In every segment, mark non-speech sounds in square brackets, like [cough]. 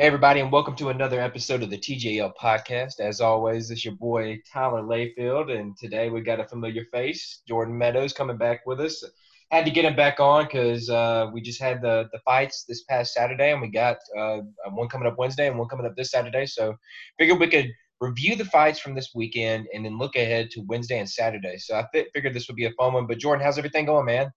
Hey, everybody, and welcome to another episode of the TJL podcast. As always, it's your boy Tyler Layfield, and today we got a familiar face, Jordan Meadows, coming back with us. Had to get him back on because uh, we just had the the fights this past Saturday, and we got uh, one coming up Wednesday and one coming up this Saturday. So, figured we could review the fights from this weekend and then look ahead to Wednesday and Saturday. So, I figured this would be a fun one. But Jordan, how's everything going, man?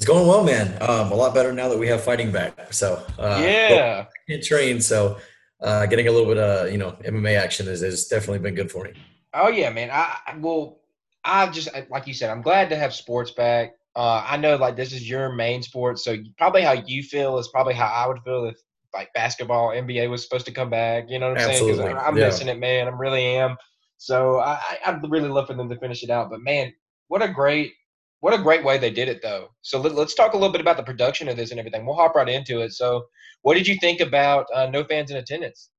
It's going well, man. Um, a lot better now that we have fighting back. So uh, yeah, can't train, so uh, getting a little bit of you know MMA action has, has definitely been good for me. Oh yeah, man. I well, I just like you said, I'm glad to have sports back. Uh, I know like this is your main sport, so probably how you feel is probably how I would feel if like basketball, NBA was supposed to come back. You know what I'm Absolutely. saying? Because I'm Yeah. missing it, man. I really am. So I, I- I'd really love for them to finish it out. But man, what a great, what a great way they did it, though. So let, let's talk a little bit about the production of this and everything. We'll hop right into it. So, what did you think about uh, no fans in attendance?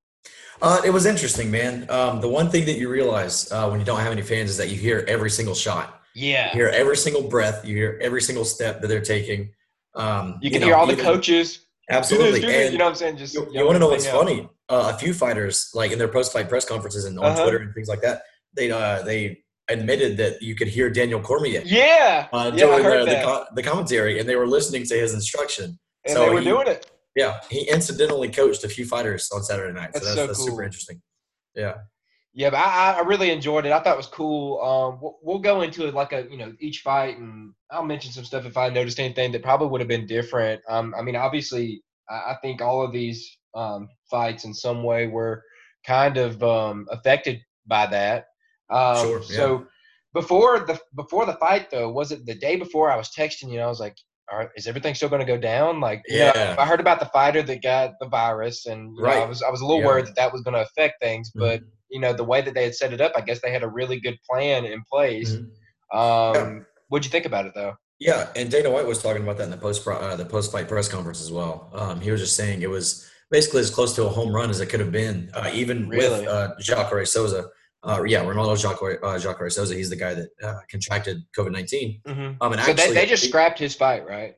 Uh, it was interesting, man. Um, the one thing that you realize uh, when you don't have any fans is that you hear every single shot, Yeah, you hear every single breath, you hear every single step that they're taking. Um, you can know, hear all the even- coaches. Do Absolutely, this, do this, you know what I'm saying? Just you, yell want to know what's out. funny? Uh, a few fighters, like in their post-fight press conferences and on Uh-huh. Twitter and things like that, they uh, they admitted that you could hear Daniel Cormier Yeah, uh, yeah, I during heard the, the, the commentary, and they were listening to his instruction. and so they were he- doing it. Yeah, he incidentally coached a few fighters on Saturday night, so That's that's, so that's cool. super interesting. Yeah, Yeah, but I, I really enjoyed it. I thought it was cool. Um, we'll, we'll go into it like a you know each fight, and I'll mention some stuff if I noticed anything that probably would have been different. Um, I mean, obviously, I, I think all of these um, fights in some way were kind of um, affected by that. Um, Sure, yeah. So before the before the fight, though, was it the day before? I was texting you. I was like, "All right, is everything still going to go down?" Like, you know, Yeah. I heard about the fighter that got the virus, and you know, I was I was a little Yeah. worried that that was going to affect things, but Mhm. you know the way that they had set it up, I guess they had a really good plan in place. Mhm. Um, What'd you think about it though? yeah. And Dana White was talking about that in the post uh, the post fight press conference as well. Um, he was just saying it was basically as close to a home run as it could have been, uh, even Really? with uh, Jacare Souza. Uh, yeah, Ronaldo Jacare, uh, Jacare Souza. He's the guy that uh, contracted COVID nineteen. Mm-hmm. Um, and So actually, they, they just scrapped his fight, right?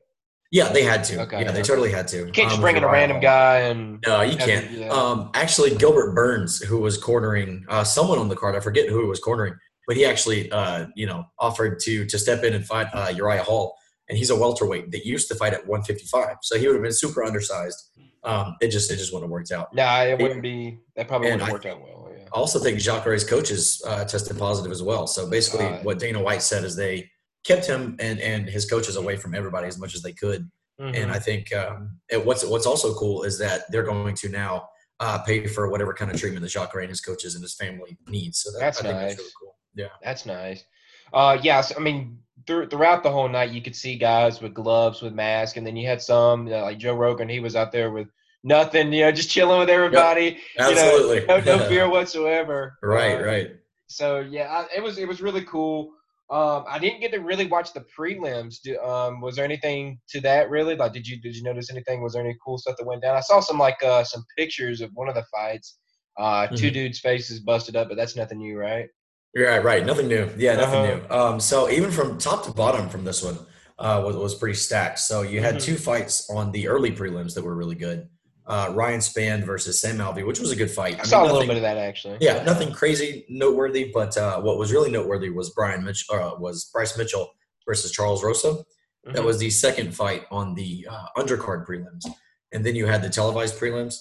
yeah, they had to. Okay, yeah, they totally had to. You can't just Um, bring in a random guy and No, you can't. yeah. Um, actually, Gilbert Burns, who was cornering uh, someone on the card, I forget who he was cornering, but he actually, uh, you know, offered to to step in and fight uh, Uriah Hall, and he's a welterweight that used to fight at 155, so he would have been super undersized. Um, it just it just wouldn't have worked out. nah, it wouldn't be. That probably And wouldn't have I worked out well. Also think Jacare's coaches uh, tested positive as well. So basically, Uh, what Dana White said is they kept him and and his coaches away from everybody as much as they could. Mhm. And I think um, it, what's what's also cool is that they're going to now uh, pay for whatever kind of treatment that Jacare and his coaches and his family needs. So that, That's I think nice. that's really cool. Yeah, That's nice. Uh, yeah, so, I mean, through, throughout the whole night, you could see guys with gloves, with masks, and then you had some uh, like Joe Rogan. He was out there with nothing, you know, just chilling with everybody. absolutely. You know, no, no [laughs] fear whatsoever. right, Uh, right. So yeah, I, it was it was really cool. Um, I didn't get to really watch the prelims. Do, um, was there anything to that really? Like, did you did you notice anything? Was there any cool stuff that went down? I saw some like uh, some pictures of one of the fights. Uh, two Mhm. dudes' faces busted up, but that's nothing new, right? Right, right. Nothing new. Yeah, nothing Uh-huh. new. Um, so even from top to bottom from this one uh, was, was pretty stacked. So you had Mhm. two fights on the early prelims that were really good. Uh, Ryan Spann versus Sam Alvey, which was a good fight. I, mean, saw a little bit of that actually. Yeah, nothing crazy noteworthy, but uh, what was really noteworthy was Brian Mitch uh, was Bryce Mitchell versus Charles Rosa. That Mhm. was the second fight on the uh, undercard prelims, and then you had the televised prelims.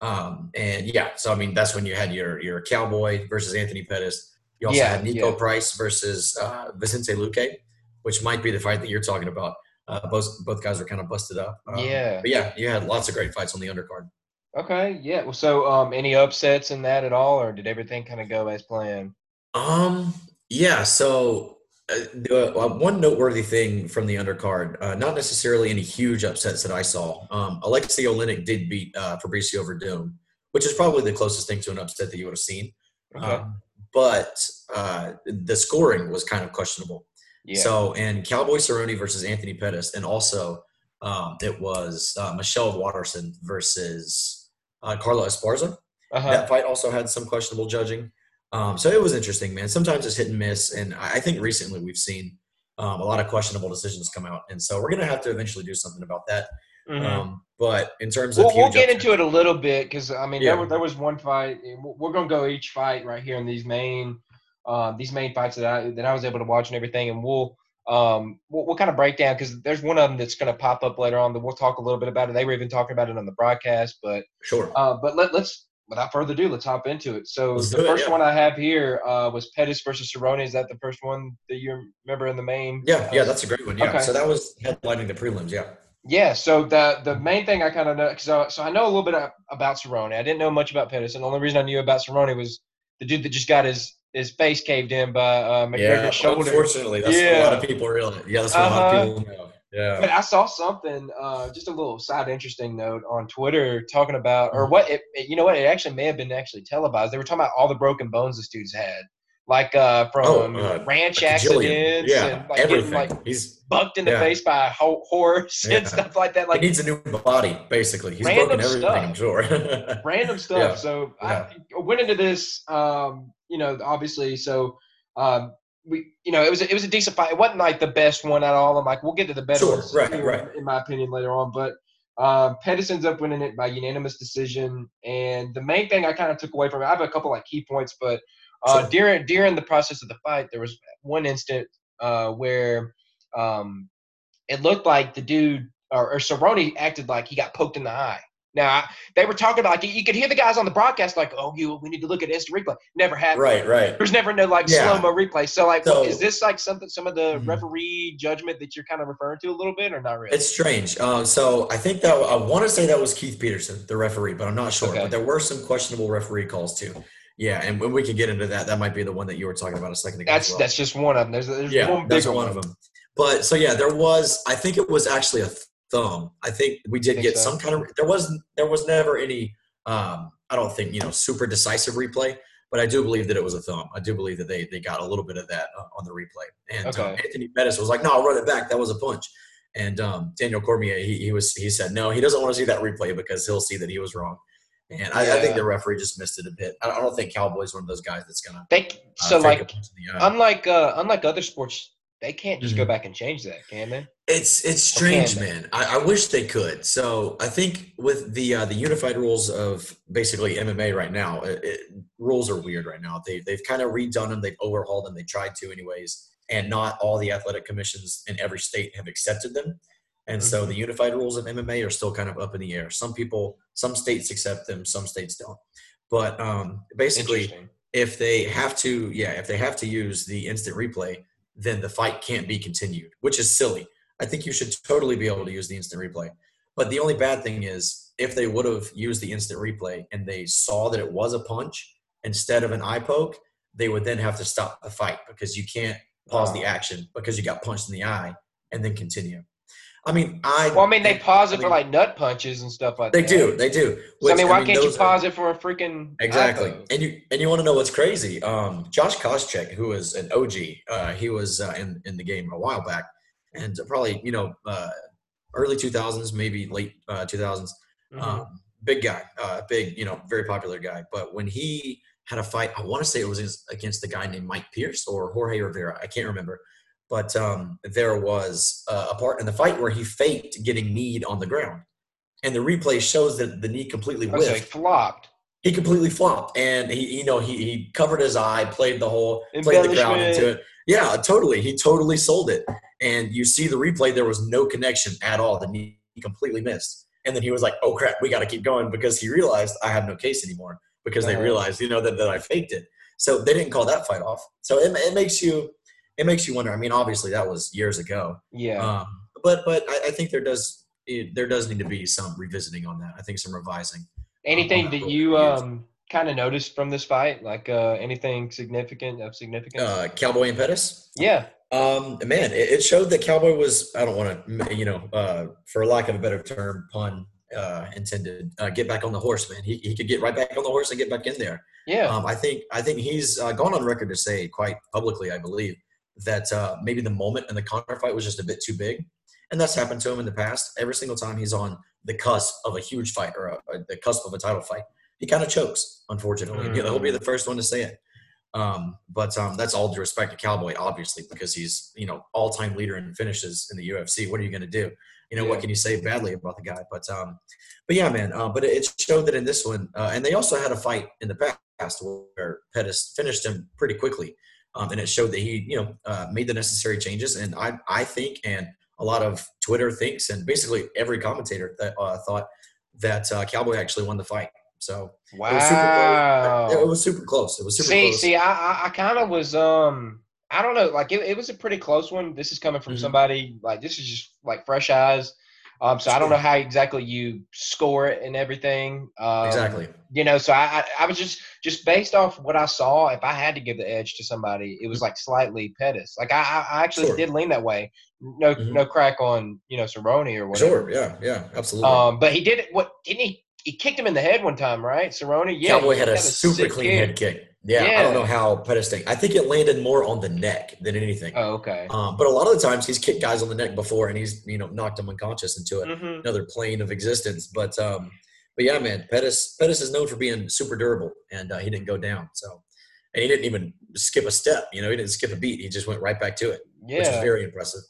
Um, and yeah, so I mean that's when you had your your Cowboy versus Anthony Pettis. You also Yeah, had Niko yeah. Price versus uh, Vicente Luque, which might be the fight that you're talking about. Uh, both both guys were kind of busted up. Um, Yeah. but yeah, you had lots of great fights on the undercard. Okay. Yeah. Well, so um, any upsets in that at all, or did everything kind of go as planned? Um. Yeah. So uh, uh, one noteworthy thing from the undercard, uh, not necessarily any huge upsets that I saw. Um, Alexei Oleinik did beat uh, Fabricio Werdum, which is probably the closest thing to an upset that you would have seen. Okay. Um, but uh, the scoring was kind of questionable. Yeah. So, and Cowboy Cerrone versus Anthony Pettis, and also um, it was uh, Michelle Waterson versus uh, Carla Esparza uh-huh. that fight also had some questionable judging. Um, so it was interesting, man. Sometimes it's hit and miss, and I I think recently we've seen um, a lot of questionable decisions come out, and so we're gonna have to eventually do something about that. Mm-hmm. Um, but in terms of we'll, we'll get into it a little bit because I mean yeah. there, there was one fight. We're gonna go each fight right here in these main uh, these main fights that I that I was able to watch and everything, and we'll um we'll, we'll kind of break down because there's one of them that's going to pop up later on that we'll talk a little bit about it. They were even talking about it on the broadcast, but sure. Uh, but let, let's without further ado, let's hop into it. So let's the first it, yeah. one I have here uh, was Pettis versus Cerrone. Is that the first one that you remember in the main? Yeah, yeah, that's a great one. Yeah, okay. so that was headlining the prelims. Yeah. Yeah, so the the main thing I kind of know, so so I know a little bit about Cerrone. I didn't know much about Pettis, and the only reason I knew about Cerrone was the dude that just got his his face caved in by uh, McGregor's yeah, shoulder. Unfortunately, that's yeah. a lot of people really. Yeah, that's what uh-huh. a lot of uh-huh. people know. Yeah. But I saw something, uh, just a little side interesting note on Twitter talking about, or what, it, it, you know what, it actually may have been actually televised. They were talking about all the broken bones this dude's had like uh, from oh, uh, ranch accidents yeah, and like everything. getting like he's bucked in the yeah. face by a horse yeah. and stuff like that. Like he needs a new body, basically. He's broken everything, stuff. I'm sure. [laughs] random stuff. So I went into this, um, you know, obviously. So um, we, you know, it was a, it was a decent fight. It wasn't like the best one at all. I'm like, we'll get to the better sure. ones, right, right. in my opinion, later on, but. Um, Pettis ends up winning it by unanimous decision, and the main thing I kind of took away from it, I have a couple like key points, but uh, during during the process of the fight, there was one instant uh, where um, it looked like the dude or, or Cerrone acted like he got poked in the eye. Now they were talking about like you could hear the guys on the broadcast like, "Oh, you we need to look at instant replay." Never happened. Right, right. There's never no like yeah. slow mo replay. So like, so, is this like something some of the mm-hmm. referee judgment that you're kind of referring to a little bit, or not really? It's strange. Uh, so I think that I want to say that was Keith Peterson, the referee, but I'm not sure. Okay. But there were some questionable referee calls too. Yeah, and when we can get into that, that might be the one that you were talking about a second ago. That's well. that's just one of them. There's, there's yeah, one that's one, of them. But so yeah, there was. I think it was actually a thumb. I think we did think get so. some kind of. There was there was never any. Um, I don't think you know super decisive replay, but I do believe that it was a thumb. I do believe that they they got a little bit of that uh, on the replay. And um, okay. um, Anthony Pettis was like, "No, I'll run it back. That was a punch." And um, Daniel Cormier, he, he was he said no, he doesn't want to see that replay because he'll see that he was wrong. And I, yeah. I, think the referee just missed it a bit. I don't think Cowboys one of those guys that's gonna. Thank uh, so like unlike uh, unlike other sports, they can't just mm-hmm. go back and change that, can they? It's it's strange, man. I, I, wish they could. So I think with the uh, the unified rules of basically MMA right now, it, it, rules are weird right now. They they've kind of redone them. They've overhauled them. They tried to, anyways. And not all the athletic commissions in every state have accepted them. And so the mm-hmm. unified rules of MMA are still kind of up in the air. Some people, some states accept them, some states don't. But um, basically, if they have to, yeah, if they have to use the instant replay, then the fight can't be continued, which is silly. I think you should totally be able to use the instant replay. But the only bad thing is if they would have used the instant replay and they saw that it was a punch instead of an eye poke, they would then have to stop the fight because you can't pause the action because you got punched in the eye and then continue. I mean, I. Well, I mean, they pause it I mean, for like nut punches and stuff like they that. They do, they do. Which, so, I mean, why I mean, can't you pause are, it for a freaking exactly? iPhone? And you and you want to know what's crazy? Um, Josh Koscheck, who is an OG, uh, he was uh, in in the game a while back, and probably you know uh, early two thousands, maybe late uh, two thousands. Mm-hmm. Um, big guy, uh, big you know, very popular guy. But when he had a fight, I want to say it was against the guy named Mike Pierce or Jorge Rivera. I can't remember but um, there was uh, a part in the fight where he faked getting kneed on the ground, and the replay shows that the knee completely whiffed. So he flopped. He completely flopped, and he, you know, he he covered his eye, played the whole, played the ground into it. Yeah, totally. He totally sold it, and you see the replay. There was no connection at all. The knee completely missed, and then he was like, "Oh crap, we got to keep going," because he realized I have no case anymore because they uh-huh. realized, you know, that, that I faked it. So they didn't call that fight off. So it, it makes you it makes you wonder. I mean, obviously that was years ago. Yeah. Um, but but I, I, think there does it, there does need to be some revisiting on that. I think some revising. Anything that, that you um kind of noticed from this fight, like uh, anything significant of significance? Uh, Cowboy and Pettis. Yeah. Um, man, it, it showed that Cowboy was. I don't want to, you know, uh, for lack of a better term, pun uh, intended. Uh, get back on the horse, man. He, he could get right back on the horse and get back in there. Yeah. Um, I think I think he's uh, gone on record to say quite publicly, I believe, that uh, maybe the moment in the Conor fight was just a bit too big. And that's happened to him in the past. Every single time he's on the cusp of a huge fight or a, a, the cusp of a title fight, he kind of chokes, unfortunately. Mm. He'll be the first one to say it. Um, but um, that's all due respect to Cowboy, obviously, because he's you know all-time leader in finishes in the UFC. What are you going to do? You know, Yeah. what can you say badly about the guy? But um, but yeah, man. Uh, but it showed that in this one, uh, and they also had a fight in the past where Pettis finished him pretty quickly, um, and it showed that he, you know, uh, made the necessary changes. And I, I think, and a lot of Twitter thinks, and basically every commentator that uh, thought that uh, Cowboy actually won the fight. So it was super Wow. It was super close. It was super see, close. see, I, I, I kind of was, um, I don't know, like it, it was a pretty close one. This is coming from Mhm. somebody like this is just like fresh eyes. Um, so I don't know how exactly you score it and everything. Um, exactly. You know, so I, I, I was just, just based off what I saw. If I had to give the edge to somebody, it was like slightly Pettis. Like I, I actually Sure. did lean that way. No, Mhm. no crack on you know Cerrone or whatever. Sure. Yeah. Yeah. Absolutely. Um, but he did it. What didn't he? He kicked him in the head one time, right? Cerrone. Yeah. Cowboy he had a super clean kick. head kick. Yeah, yeah, I don't know how Pettis. I think it landed more on the neck than anything. Oh, okay. Um, but a lot of the times he's kicked guys on the neck before, and he's you know knocked them unconscious into it. hmm another plane of existence. But um, but yeah, man, Pettis Pettis is known for being super durable, and uh, he didn't go down. So, and he didn't even skip a step. You know, he didn't skip a beat. He just went right back to it, yeah. which is very impressive.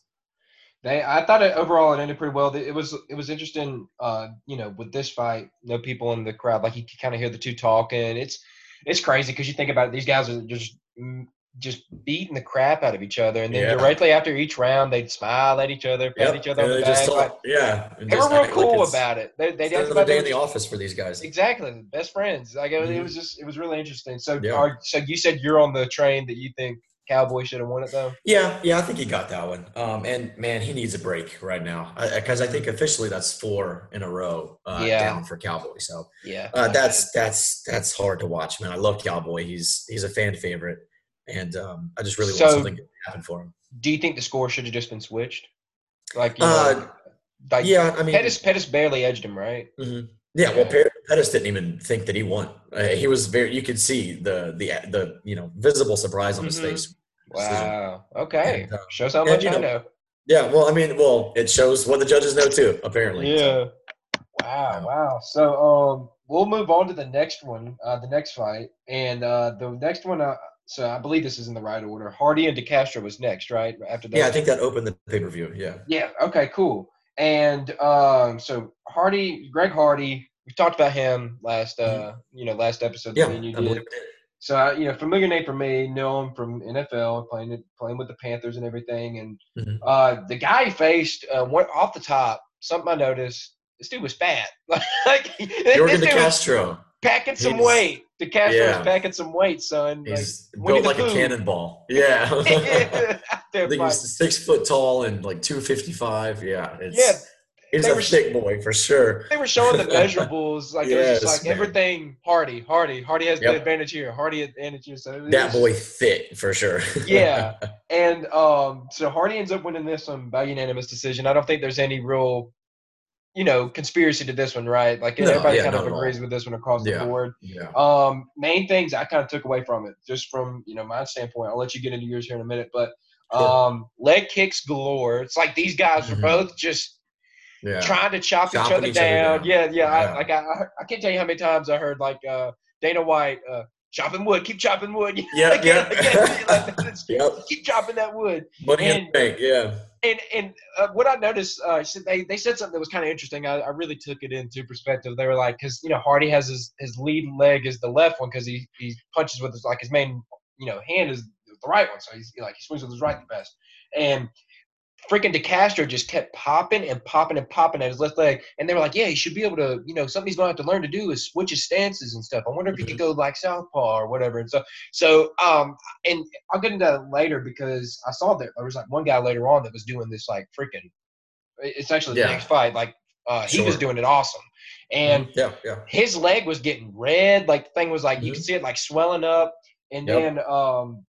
They, I thought it overall it ended pretty well. It was it was interesting. Uh, you know, with this fight, no people in the crowd. Like you could kind of hear the two talking. It's it's crazy because you think about it. These guys are just mm, just beating the crap out of each other, and then Yeah. directly after each round, they'd smile at each other, pat Yep. each other on the back. Like, yeah, and they were real act like cool about it. They they another day in the office for these guys. Exactly, best friends. Like it, it was just, it was really interesting. So, Yeah. are, so you said you're on the train that you think Cowboy should have won it though. Yeah, yeah, I think he got that one. Um, and man, he needs a break right now because I, think officially that's four in a row uh, Yeah. down for Cowboy. So Yeah, uh, that's that's that's hard to watch, man. I love Cowboy. He's he's a fan favorite, and um, I just really So- want something to happen for him. Do you think the score should have just been switched? Like, you Uh, know, like yeah, I mean, Pettis, Pettis barely edged him, right? mhm. yeah. Well, Pettis didn't even think that he won. Uh, he was very. You could see the the the you know visible surprise on his Mhm. face. Wow. Okay. And, uh, Shows how much you I know, know. Yeah. Well, I mean, well, it shows what the judges know too. Apparently. Yeah. Wow. Wow. So, um, we'll move on to the next one, uh, the next fight, and uh, the next one. Uh, so I believe this is in the right order. Hardy and DeCastro was next, right? After that. Yeah, I think that opened the pay per view. Yeah. Yeah. Okay. Cool. And um, so Hardy, Greg Hardy, we talked about him last, uh, you know, last episode. Mm-hmm. Yeah. that me and you I believe it. So uh, you know, familiar name for me. Know him from NFL, playing playing with the Panthers and everything. And Mhm. uh, the guy he faced uh, went off the top. Something I noticed. This dude was fat. [laughs] like this Jordan was DeCastro. packing some He's- weight. DeCastro yeah. was packing some weight, son. He's Winnie built the like a cannonball. [laughs] Yeah. [laughs] I think fighting. he's six foot tall and like two fifty five. Yeah. It's, Yeah, He's they a were- thick boy for sure. they were showing the [laughs] measurables. Like it was just like man. everything. Hardy, Hardy, Hardy has the advantage here. Hardy advantage here. So That was- boy thick for sure. [laughs] Yeah. And um, so Hardy ends up winning this one by unanimous decision. I don't think there's any real, you know, conspiracy to this one, right? Like No, everybody yeah, kind of all. agrees with this one across Yeah. the board. yeah. Um, main things I kind of took away from it, just from you know my standpoint. I'll let you get into yours here in a minute, but Sure. um, leg kicks galore. It's like these guys Mhm. are both just Yeah. trying to chop each other each other down. down. Yeah, yeah. Yeah. I, like I, I, I can't tell you how many times I heard like uh, Dana White, uh, chopping wood, keep chopping wood. [laughs] Yeah, Like, yeah. [laughs] like, that's- Yep. keep chopping that wood. Money in and- the bank. Yeah. And and uh, what I noticed, uh, they they said something that was kind of interesting. I, I really took it into perspective. They were like, because you know Hardy has his his lead leg is the left one because he he punches with his like his main you know hand is the right one, so he's like he swings with his right the best. And freaking DeCastro just kept popping and popping and popping at his left leg, and they were like, yeah, he should be able to, you know, something he's gonna have to learn to do is switch his stances and stuff. I wonder if he could go like southpaw or whatever. And so so um and I'll get into that later because I saw that there was like one guy later on that was doing this like freaking. It's actually the Yeah. next fight. Like uh, he was doing it awesome, and Mhm. yeah, yeah. his leg was getting red. Like the thing was like you Mhm. could see it like swelling up, and Yep. then um,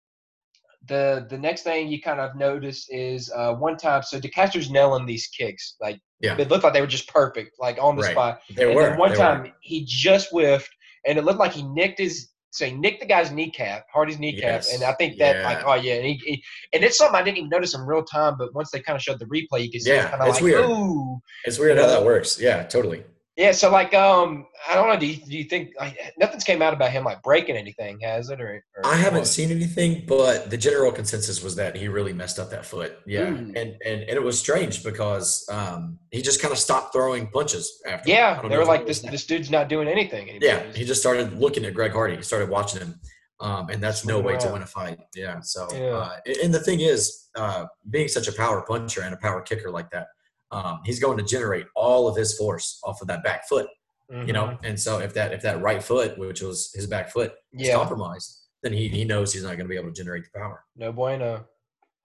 the the next thing you kind of notice is uh, one time. So DeCastro's nailing these kicks. Like Yeah. it looked like they were just perfect, like on the Right. spot. They and were. one they time were. he just whiffed, and it looked like he nicked his. So he nicked the guy's kneecap, Hardy's kneecap, Yes. and I think that Yeah. like oh yeah, and, he, he- and it's something I didn't even notice in real time, but once they kind of showed the replay, you could see Yeah, it's kind of like weird. ooh, It's weird you how know? that works. Yeah, totally. Yeah, so like, um, I don't know. Do you, do you think like, nothing's came out about him like breaking anything, has it? Or, or I haven't what? seen anything, but the general consensus was that he really messed up that foot. Yeah, Mm. and, and and it was strange because um, he just kind of stopped throwing punches after. Yeah, they were like, this this dude's not doing anything anymore. Yeah, he just started looking at Greg Hardy. He started watching him, um, and that's no way to win a fight. Yeah. So, Yeah. Uh, and the thing is, uh, being such a power puncher and a power kicker like that, um, he's going to generate all of his force off of that back foot. You know, Mhm. and so if that if that right foot, which was his back foot, is compromised, then he he knows he's not going to be able to generate the power. no bueno.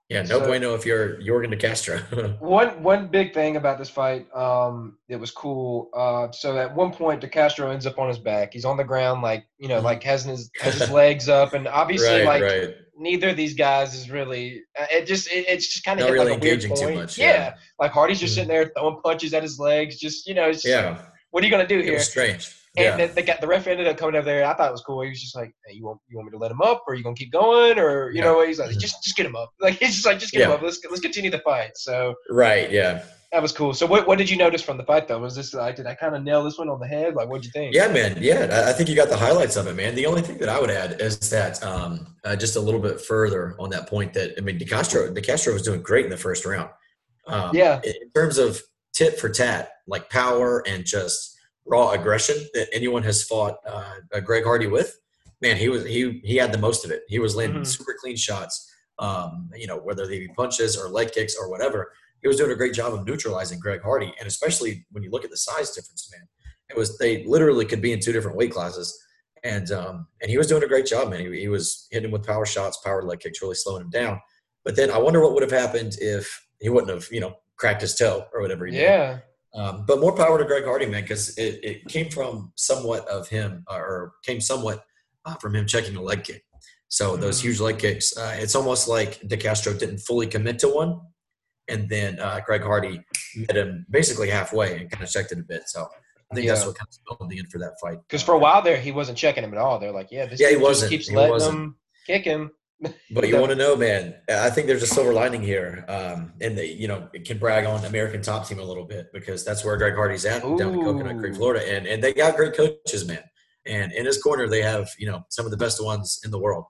Yeah, no So- bueno if you're Yorgan de Castro. [laughs] One one big thing about this fight, um, it was cool. Uh, so at one point, De Castro ends up on his back. He's on the ground, like you know, Mhm. like has his has his [laughs] legs up, and obviously, right, like right. Neither of these guys is really. uh, It just it, it's just kind of really like a weird engaging too point. much, Yeah. yeah. like Hardy's just sitting there throwing punches at his legs. Just you know, it's just Yeah, what are you gonna do here? strange. And Yeah, then the, guy- the ref ended up coming over there. I thought it was cool. He was just like, "Hey, you want you want me to let him up, or you gonna keep going, or you Yeah. know what?" He's like, Mhm. "Just just get him up." [laughs] Like he's just like, "Just get him up. Let's let's continue the fight." So right. Yeah, that was cool. So what what did you notice from the fight though? Was this like did I kind of nail this one on the head? Like what'd you think? yeah, man. Yeah, I- I think you got the highlights of it, man. The only thing that I would add is that um, uh, just a little bit further on that point that I mean, De Castro, De Castro was doing great in the first round. Um, Yeah. in terms of tit for tat, like power and just raw aggression that anyone has fought uh, uh, Greg Hardy with, man, he was he he had the most of it. He was landing Mhm. super clean shots. Um, you know, whether they be punches or leg kicks or whatever, he was doing a great job of neutralizing Greg Hardy. And especially when you look at the size difference, man, it was they literally could be in two different weight classes. And um, and he was doing a great job, man. He, he was hitting him with power shots, power leg kicks, really slowing him down. But then I wonder what would have happened if he wouldn't have, you know, cracked his toe or whatever he did. Yeah. Um, but more power to Greg Hardy, man, because it, it came from somewhat of him, uh, or came somewhat uh, from him checking a leg kick. So those Mhm. huge leg kicks, uh, it's almost like De Castro didn't fully commit to one, and then uh, Greg Hardy met him basically halfway and kind of checked it a bit. So I think that's what kind of spelled the end for that fight. Because for a while there, he wasn't checking him at all. They're like, "Yeah, this Yeah, he wasn't. keeps He letting wasn't. him kick him." [laughs] But you want to know, man? I think there's a silver lining here, um, and they, you know, it can brag on American Top Team a little bit because that's where Greg Hardy's at down in Coconut Creek, Florida, and and they got great coaches, man. And in his corner, they have you know some of the best ones in the world,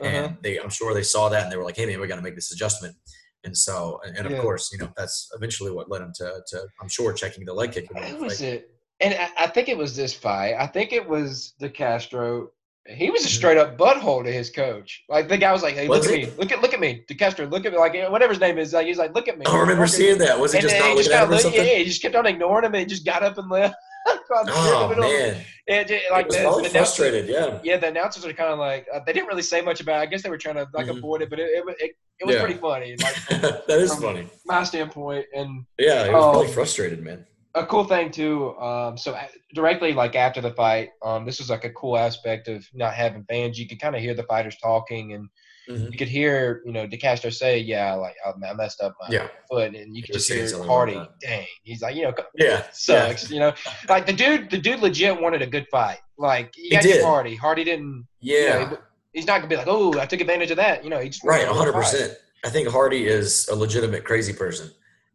and Uh-huh. they, I'm sure they saw that and they were like, hey man, we got to make this adjustment. And so, and, and of Yeah. course, you know, that's eventually what led him to, to I'm sure, checking the leg kick. the Who was it? And I, I think it was this fight. I think it was De Castro. He was a Mhm. straight up butthole to his coach. Like the guy was like, "Hey, Was look at me, look at look at me, De Castro, look at me." Like whatever his name is, like he's like, "Look at me." I remember Look me." seeing that. Was he And just not he looking just at him or something? Yeah, he just kept on ignoring him and he just got up and left. [laughs] Oh man, It, it- like he was the, probably the frustrated. Yeah, yeah, the announcers are kind of like uh, they didn't really say much about. it. I guess they were trying to like Mhm. avoid it, but it it, it, it was Yeah. pretty funny. Like [laughs] from that is funny. my standpoint, and Yeah, he was probably Um, frustrated, man. a cool thing too. Um, so directly like after the fight, um, this was like a cool aspect of not having fans. You could kind of hear the fighters talking, and Mhm. you could hear you know DeCastro say, "Yeah, like I messed up my Yeah, foot," and you could just hear Hardy, about "Dang," he's like, you know, yeah, [laughs] sucks, you know, like the dude, the dude legit wanted a good fight. Like He give did. Hardy. Hardy didn't. Yeah, you yeah. know, he's not gonna be like, "Oh, I took advantage of that." You know, he just right, good hundred percent. I think Hardy is a legitimate crazy person,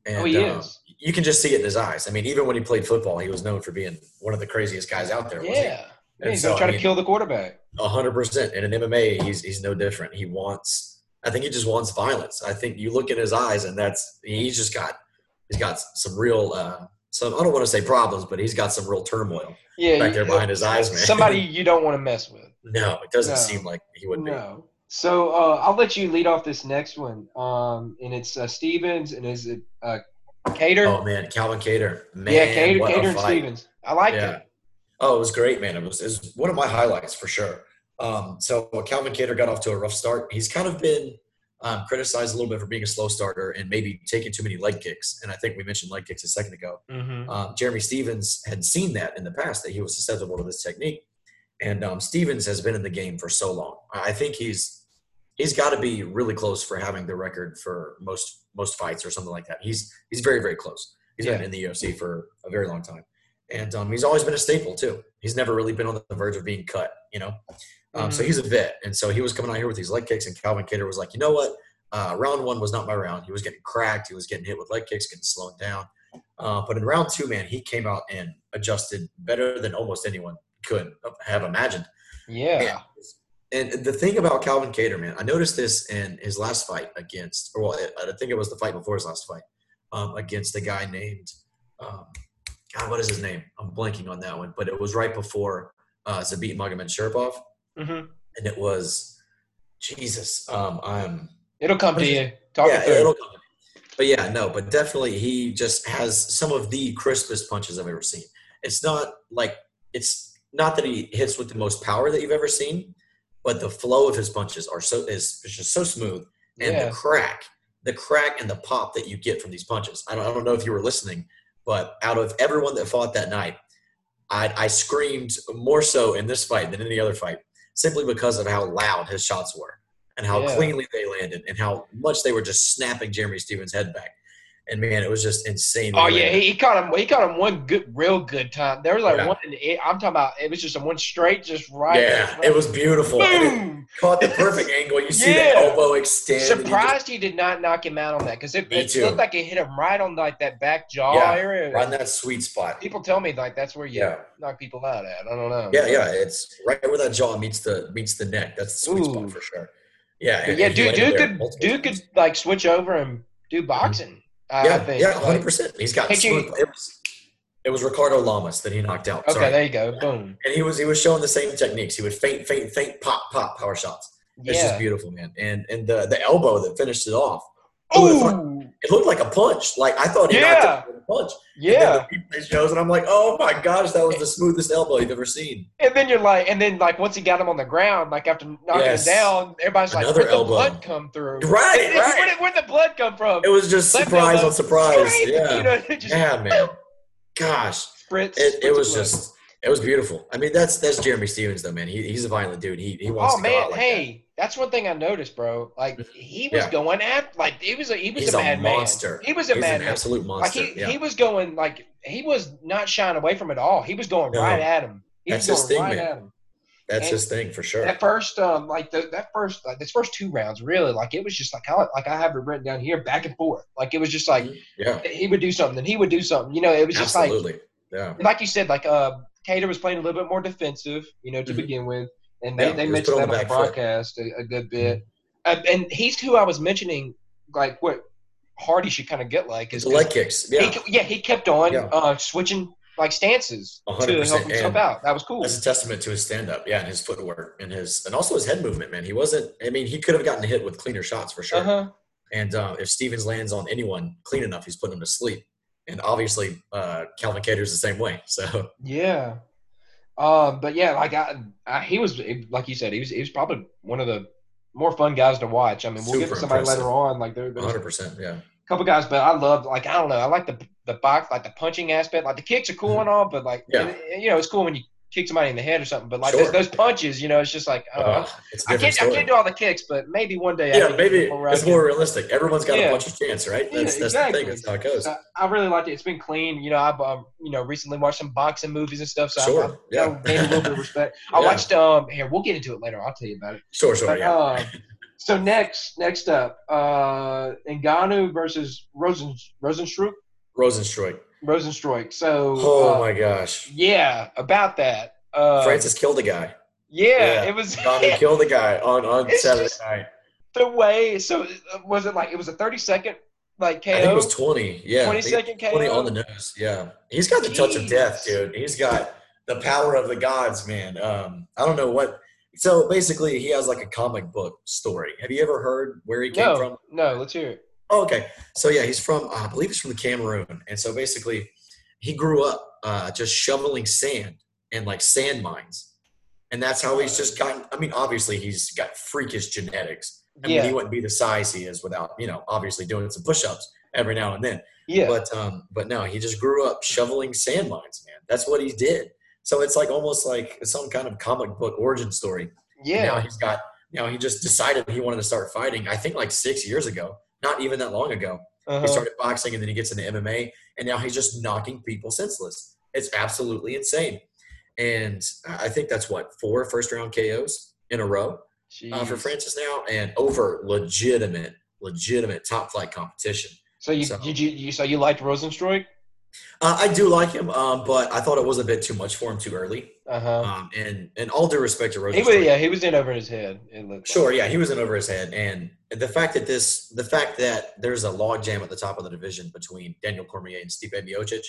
and Oh, he uh, is. you can just see it in his eyes. I mean, even when he played football, he was known for being one of the craziest guys out there. wasn't? Yeah. Yeah, he's so, gonna try I to kill the quarterback. A hundred percent. And in MMA, he's he's no different. He wants. I think he just wants violence. I think you look in his eyes, and that's he's just got he's got some real uh, some. I don't want to say problems, but he's got some real turmoil Yeah, back there behind his eyes, man. Somebody [laughs] you don't want to mess with. no, it doesn't No. seem like he would be. No. So uh, I'll let you lead off this next one. Um, and it's uh, Stephens and is it uh, Kattar? Oh man, Calvin Kattar. Man, yeah, Kattar, Kattar and. Stephens. I like Yeah. it. Oh, it was great, man. It was, it was one of my highlights for sure. Um, so Calvin Kattar got off to a rough start. He's kind of been um, criticized a little bit for being a slow starter and maybe taking too many leg kicks. And I think we mentioned leg kicks a second ago. Mm-hmm. Um, Jeremy Stephens had seen that in the past that he was susceptible to this technique, and um, Stephens has been in the game for so long. I I think he's he's got to be really close for having the record for most most fights or something like that. He's he's very very close. He's been in the UFC for a very long time, and um, he's always been a staple too. He's never really been on the verge of being cut, you know. Um, So Mhm. he's a vet, and so he was coming out here with these leg kicks, and Calvin Kattar was like, you know what? Uh, round one was not my round. He was getting cracked. He was getting hit with leg kicks, getting slowed down. Uh, but in round two, man, he came out and adjusted better than almost anyone could have imagined. Yeah. And, and the thing about Calvin Kattar, man, I noticed this in his last fight against, or well, I think it was the fight before his last fight um, against a guy named, um, God, what is his name? I'm blanking on that one, but it was right before uh, Zabit Magomedsharipov, mm-hmm. and it was Jesus. Um, I'm. It'll come to you. Talk yeah, it it'll come. But yeah, no, but definitely he just has some of the crispest punches I've ever seen. It's not like it's not that he hits with the most power that you've ever seen, but the flow of his punches are so is, is just so smooth, and Yeah. the crack, the crack and the pop that you get from these punches. I don't, I don't know if you were listening, but out of everyone that fought that night, I, I screamed more so in this fight than any other fight, simply because of how loud his shots were and how Yeah. cleanly they landed and how much they were just snapping Jeremy Stephens' head back. And man, it was just insane. Oh yeah, he, he caught him. He caught him one good, real good time. There was like Yeah. one. It, I'm talking about. It was just a one straight, just right. yeah, it was beautiful. Boom! caught the [laughs] perfect angle. You see Yeah. the elbow extend. and he just- Surprised he did not knock him out on that because it, it looked like it hit him right on like that back jaw Yeah, area. right in that sweet spot. People tell me like that's where you Yeah. knock people out at. I don't know. Yeah, yeah, it's right where that jaw meets the meets the neck. That's the sweet Ooh. spot for sure. Yeah, yeah, dude, dude could dude times. could like switch over and do mm-hmm. boxing. I, Uh, I yeah, think. yeah, Like, hundred percent. He's got Can't you- smooth. It was, it was Ricardo Lamas that he knocked out. okay, Sorry. there you go. Boom. and he was he was showing the same techniques. He would faint, faint, feint, pop, pop, power shots. It's Yeah. just beautiful, man. And and the the elbow that finished it off. Who would've thought- Ooh. It looked like a punch. Like I thought he Yeah. knocked it a punch. Yeah. And then the shows, and I'm like, oh my gosh, that was the smoothest elbow you've ever seen. And then you're like, and then like once he got him on the ground, like after knocking Yes. him down, everybody's like, Another where'd the elbow. blood come through? Right, Where, right. did- where'd the blood come from? It was just Left surprise elbow, on surprise. straight, Yeah, [laughs] You know, just yeah, man. Gosh, spritz, it, it was just it was beautiful. I mean, that's that's Jeremy Stephens though, man. He, he's a violent dude. He he wants Oh to man, like hey, that's one thing I noticed, bro. Like he was Yeah. going at like he was a he was He's a a, mad monster. man. He was a he's mad an man. absolute Like monster. he, yeah. he was going like he was not shying away from it all. He was going No. right at him. He That's was his thing, right man. at him. that's and his thing for sure. That first, um, like the, that first, like this first two rounds, really, like it was just like I like I have it written down here, back and forth. Like it was just like Yeah, he would do something, and he would do something. You know, it was just like absolutely. yeah, like you said, like uh, Kattar was playing a little bit more defensive, you know, to Mhm. begin with, and they, Yeah, they mentioned that on the broadcast a, a good bit. Uh, and he's who I was mentioning, like what Hardy should kind of get like is leg kicks. Yeah, he, yeah, he kept on Yeah. uh, switching like stances A to help himself and out. That was cool. That's a testament to his stand up, yeah, and his footwork and his and also his head movement, man. He wasn't. I mean, he could have gotten hit with cleaner shots for sure. Uh huh. And uh, if Stephens lands on anyone clean enough, he's putting him to sleep. And obviously, uh, Calvin Kattar's the same way. So Yeah. Um, but yeah, like I, I, he was like you said, he was he was probably one of the more fun guys to watch. I mean, we'll get to somebody impressive. later on. Like there, there's 100, percent yeah. a couple guys, but I love like I don't know, I like the the box, like the punching aspect. Like the kicks are cool and all, but like Mm-hmm. Yeah. you know, it's cool when you kick somebody in the head or something. But like Sure. those, those punches, you know, it's just like I. Uh, it's I can't I can't do all the kicks, but maybe one day. Yeah, maybe more it's more realistic. Everyone's got Yeah. a punch a chance, right? Yeah, That's that's exactly. the thing. That's how it goes. I, I really liked it. It's been clean. You know, I've um, you know recently watched some boxing movies and stuff, so Sure, I've, yeah. you gained a little bit of [laughs] respect. I Yeah. watched um here. We'll get into it later. I'll tell you about it. Sure, sure, But, yeah. um, so next, next up, uh, Ngannou versus Rosen Rozenstruik. Rozenstruik. Rozenstruik. So, Oh uh, my gosh. yeah, about that. Uh, Francis killed a guy. yeah, yeah. it was Ngannou [laughs] killed a guy on, on Saturday night. the way. So, uh, was it like it was a thirty second like KO? I think it was 20. Yeah. 20 I think second KO. 20 on the nose. Yeah. He's got the touch of death, dude. He's got the power of the gods, man. Um, I don't know what. So basically, he has like a comic book story. Have you ever heard where he came no, from? no. Let's hear it. Oh, okay. So yeah, he's from uh, I believe he's from the Cameroon, and so basically, he grew up uh, just shoveling sand and like sand mines, and that's how he's just gotten. I mean, obviously, he's got freakish genetics. I mean, Yeah, he wouldn't be the size he is without you know, obviously doing some push-ups every now and then. yeah. But um, but no, he just grew up shoveling sand mines, man. That's what he did. So it's like almost like some kind of comic book origin story. And yeah. Now he's got. You know, he just decided he wanted to start fighting. I think like six years ago, not even that long ago. uh-huh. He started boxing and then he gets into MMA, and now he's just knocking people senseless. It's absolutely insane. And I think that's what four first round KOs in a row uh, for Francis now, and over legitimate, legitimate top flight competition. So you So- did you, you so you liked Rozenstruik? Uh, I do like him, um, but I thought it was a bit too much for him too early. Uh huh. Um, and and all due respect to he was, yeah, he was in over his head. It Sure, like. yeah, he was in over his head, and the fact that this, the fact that there's a logjam at the top of the division between Daniel Cormier and Stipe Miocic,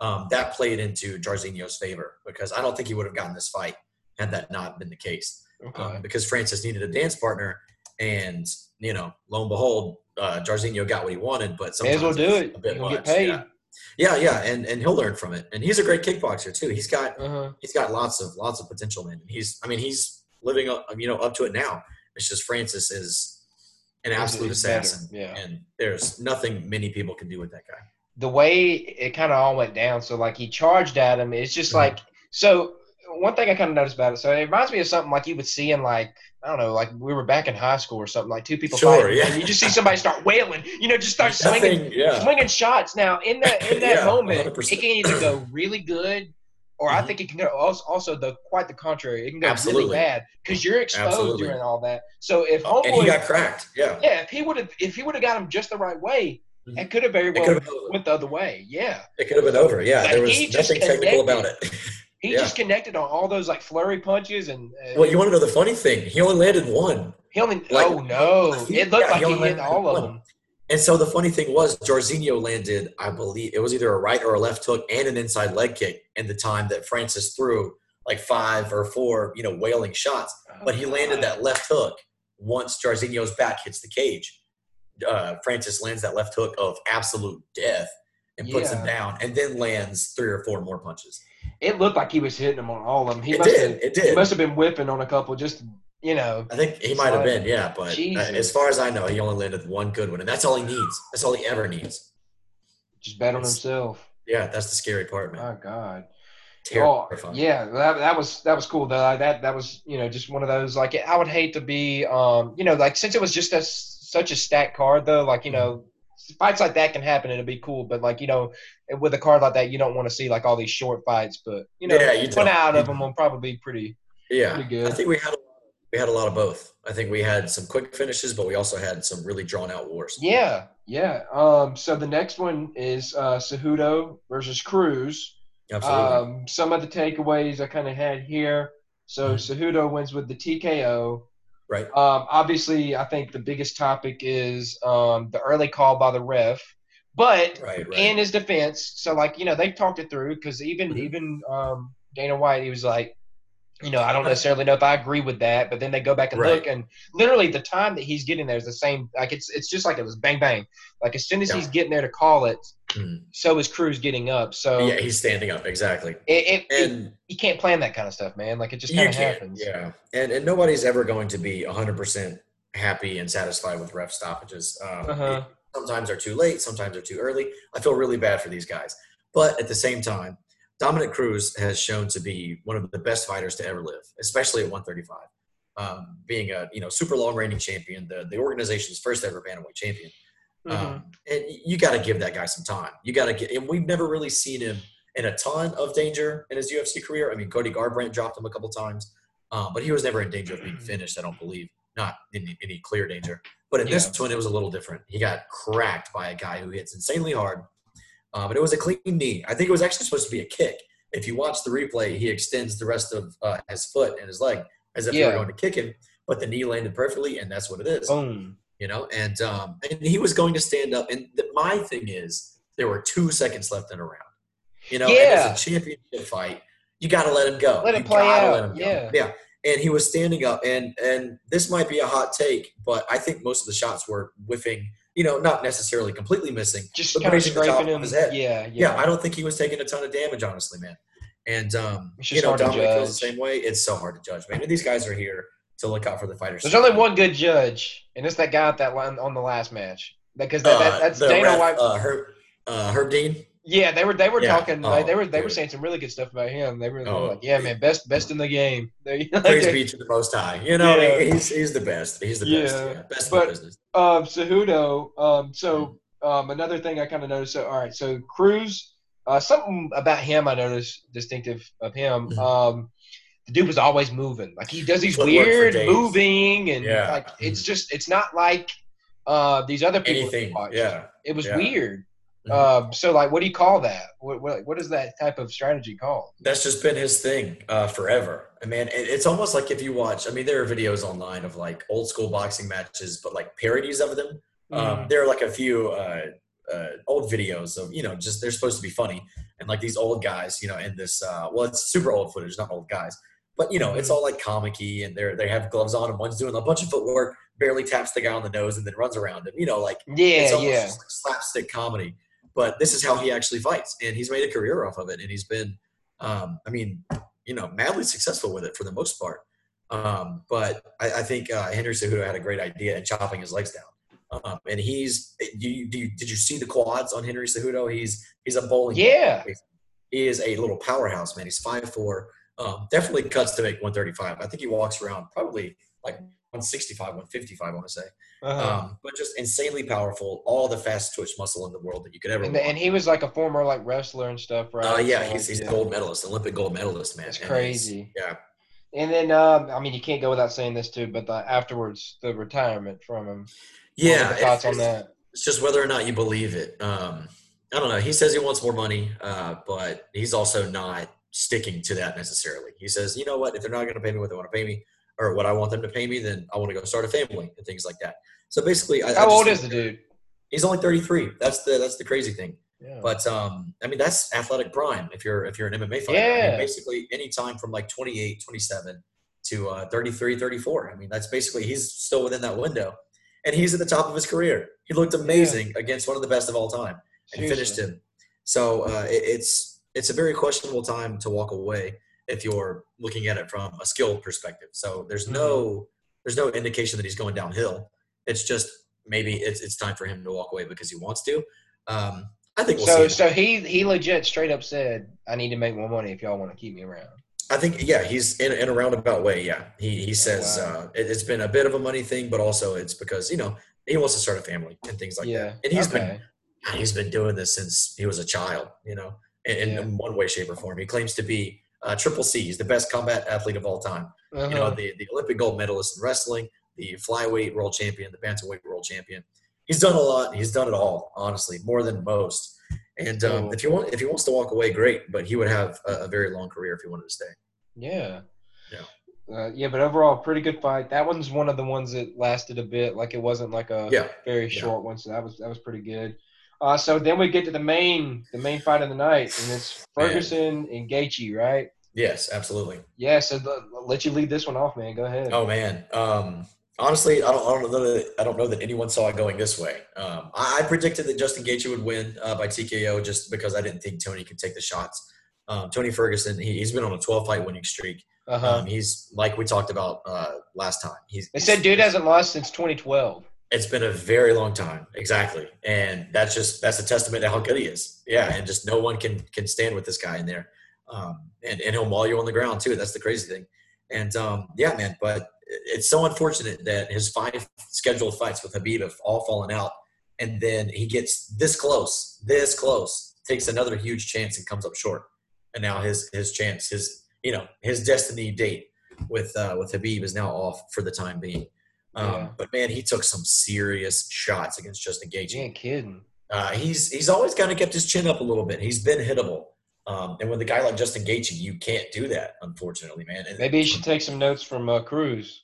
um, that played into Jairzinho's favor because I don't think he would have gotten this fight had that not been the case. Okay. Um, because Francis needed a dance partner, and you know, lo and behold, uh, Jairzinho got what he wanted. But May as well sometimes do it. a bit much, get paid. Yeah. yeah, yeah, and and he'll learn from it. And he's a great kickboxer too. He's got Uh huh. he's got lots of lots of potential, man. He's I mean he's living up you know up to it now. It's just Francis is an absolute He's better, assassin, yeah. and there's nothing many people can do with that guy. the way it kind of all went down. So like he charged at him. It's just Mhm. like so. One thing I kind of noticed about it, so it reminds me of something like you would see in like I don't know, like we were back in high school or something, like two people Sure, fighting, yeah. and you just see somebody start wailing, you know, just start swinging, Nothing, yeah, swinging shots. Now in that in that [laughs] Yeah, moment, 100%. it can either go really good, or I Mhm. think it can go also, also the quite the contrary. It can go really bad because you're exposed Absolutely. during all that. So if and he got cracked. Yeah, yeah, if he would have if he would have got him just the right way, Mhm. it could have very well could have been over. went the other way. Yeah. It could have been over. Yeah, there was nothing technical about it. [laughs] He Yeah. just connected on all those like flurry punches and uh, well, you want to know the funny thing? He only landed one. he only like- oh no it looked Yeah, like he he, hit landed all of them. And so the funny thing was, Jairzinho landed, I believe it was either a right or a left hook and an inside leg kick in the time that Francis threw like five or four, you know, wailing shots. But he landed that left hook once Jairzinho's back hits the cage. Uh, Francis lands that left hook of absolute death and puts him down and then lands three or four more punches. It looked like he was hitting them on all of them. He It must did. have It did. he must have been whipping on a couple just you know. I think he might have been, yeah. But uh, Jesus. as far as I know, he only landed one good one. And that's all he needs. That's all he ever needs. Just bet on It's- himself. Yeah, that's the scary part, man. My God. Terrifying. Oh, yeah, that, that was that was cool. Though that that was you know just one of those like I would hate to be um you know like since it was just a such a stacked card though like you know fights like that can happen and it'd be cool but like you know with a card like that you don't want to see like all these short fights but you know Yeah, you one don't. out of them will probably be pretty Yeah, Pretty good. I think we had a, we had a lot of both. I think we had some quick finishes, but we also had some really drawn out wars. yeah yeah um so the next one is uh Cejudo versus Cruz Absolutely. Um, some of the takeaways I kind of had here. So Mhm. Cejudo wins with the TKO. right. Um, obviously, I think the biggest topic is um, the early call by the ref. But Right. Right. in his defense, so like you know they talked it through because even Mhm. even um, Dana White, he was like, you know, I don't necessarily know if I agree with that, but then they go back and Right. look, and literally the time that he's getting there is the same. Like it's it's just like it was bang bang. Like as soon as Yeah. he's getting there to call it, Mhm. so is Cruz getting up. So yeah, he's standing up exactly. it, it, it And you can't plan that kind of stuff, man. Like it just kind of happens. Yeah. And and nobody's ever going to be hundred percent happy and satisfied with ref stoppages. Um, Uh-huh. sometimes they're too late. Sometimes they're too early. I feel really bad for these guys. But at the same time, Dominick Cruz has shown to be one of the best fighters to ever live, especially at 135. Um, being a you know super long reigning champion, the the organization's first ever bantamweight champion. Mhm. Um, and you got to give that guy some time. You got to get, and we've never really seen him in a ton of danger in his UFC career. I mean, Cody Garbrandt dropped him a couple times, um, but he was never in danger of being finished. I don't believe, not in any, any clear danger. But in this one, it was a little different. He got cracked by a guy who hits insanely hard, um, and it was a clean knee. I think it was actually supposed to be a kick. If you watch the replay, he extends the rest of uh, his foot and his leg as if they Yeah. were going to kick him, but the knee landed perfectly, and that's what it is Boom. you know, and um, and he was going to stand up. And the, my thing is, there were two seconds left in a round. You know, Yeah. it's a championship fight. You got to let him go. Let You play gotta out, let him go. yeah. yeah. And he was standing up, and and this might be a hot take, but I think most of the shots were whiffing. You know, not necessarily completely missing, Just kind of grazing the top scraping him. his head. Yeah, Yeah, yeah. I don't think he was taking a ton of damage, honestly, man. And um, you know, Dominick feels the same way. It's so hard to judge, man. And these guys are here to look out for the fighters. There's only one good judge, and it's that guy at that line on the last match. Because that, that, Uh, that's the Dana ref, White. Uh, Herb, uh, Herb Dean. Yeah, they were they were yeah. talking. Oh, they were they were saying some really good stuff about him. They were, they were Oh. like, yeah, man, best best in the game. [laughs] They- Praise be to the Most High. You know, Yeah. he's he's the best. He's the best. Yeah, Yeah, best but- in the business. Um, Cejudo. Um, so um, another thing I kind of noticed. So all right, so Cruz. Uh, something about him I noticed distinctive of him. Mhm. Um, the dude was always moving. Like he does these weird moving, and Yeah. like it's just it's not like uh these other people. Anything. Yeah. It was Yeah. weird. Um, so like, what do you call that? What, what what is that type of strategy called? That's just been his thing uh, forever. I mean, it, it's almost like if you watch. I mean, there are videos online of like old school boxing matches, but like parodies of them. Um, Mhm. there are like a few uh, uh, old videos of you know just they're supposed to be funny and like these old guys, you know, in this. Uh, well, it's super old footage, not old guys, but you know, it's Mhm. all like comicky, and they're they have gloves on, and one's doing a bunch of footwork, barely taps the guy on the nose, and then runs around him. You know, like it's Yeah, almost yeah. just like slapstick comedy. But this is how he actually fights, and he's made a career off of it, and he's been, um, I mean, you know, madly successful with it for the most part. Um, but I, I think uh, Henry Cejudo had a great idea in chopping his legs down. Um, and he's, do you, do you, did you see the quads on Henry Cejudo? He's he's a bowling. Yeah. he is a little powerhouse, man. He's five four. Um, definitely cuts to make 135. I think he walks around probably like 165, 155. I want to say, Uh-huh. um, but just insanely powerful. All the fast twitch muscle in the world that you could ever. and, want. and he was like a former like wrestler and stuff, right? uh, yeah, So, he's, he's yeah. a gold medalist, Olympic gold medalist, man. That's And crazy. Yeah, And then, um, I mean, you can't go without saying this too, but the, afterwards, the retirement from him. Yeah. are the thoughts on it's- that? It's just whether or not you believe it. Um, I don't know. He says he wants more money, uh, but he's also not sticking to that necessarily. He says, you know what? If they're not going to pay me what they want to pay me, or what I want them to pay me, then I want to go start a family and things like that. So basically, I, I How just old is the dude? He's only 33. That's the that's the crazy thing. Yeah. But um, I mean, that's athletic prime if you're if you're an MMA fighter. I Yeah. mean, basically, any time from like 28, 27 to uh, 33, 34. I mean, that's basically he's still within that window, and he's at the top of his career. He looked amazing against one of the best of all time and finished him. So uh, it, it's it's a very questionable time to walk away if you're looking at it from a skill perspective. So there's no Mm-hmm. there's no indication that he's going downhill. It's just maybe it's it's time for him to walk away because he wants to. Um, I think we'll so, so he he legit straight up said, "I need to make more money if y'all want to keep me around." I think yeah, he's in, in a roundabout way. Yeah, he he says wow. uh, it, it's been a bit of a money thing, but also it's because you know he wants to start a family and things like yeah, that. And he's been. God, he's been doing this since he was a child, you know, in, in Yeah. one way, shape, or form. He claims to be uh, triple C. He's the best combat athlete of all time. You know, Uh-huh. the, the Olympic gold medalist in wrestling, the flyweight world champion, the bantamweight world champion. He's done a lot. He's done it all, honestly, more than most. And um, Cool. if you want, if he wants to walk away, great. But he would have a, a very long career if he wanted to stay. Yeah. Yeah. Uh, yeah, but overall, pretty good fight. That one's one of the ones that lasted a bit. Like it wasn't like a Yeah, very yeah. short one, so that was that was pretty good. Uh, so then we get to the main the main fight of the night, and it's Man. Ferguson and Gaethje, right? yes, absolutely. Yeah. So the, let you lead this one off, man. Go ahead. Oh man, um, honestly, I don't, I don't know that I don't know that anyone saw it going this way. Um, I, I predicted that Justin Gaethje would win uh, by TKO just because I didn't think Tony could take the shots. Um, Tony Ferguson, he, he's been on a 12 fight winning streak. Uh huh. Um, he's like we talked about uh, last time. He's, they said dude hasn't lost since 2012. It's been a very long time, exactly, and that's just that's a testament to how good he is. Yeah, and just no one can can stand with this guy in there, um, and and he'll maul you on the ground too. That's the crazy thing, and um, yeah, man. But it's so unfortunate that his five scheduled fights with Khabib have all fallen out, and then he gets this close, this close, takes another huge chance and comes up short, and now his his chance, his you know his destiny date with uh, with Khabib is now off for the time being. Um, Yeah. But man, he took some serious shots against Justin Gaethje. ain't kidding. Uh, he's he's always kind of kept his chin up a little bit. He's been hittable, um, and with a guy like Justin Gaethje, you can't do that, unfortunately, man. And- Maybe you should take some notes from uh, Cruz.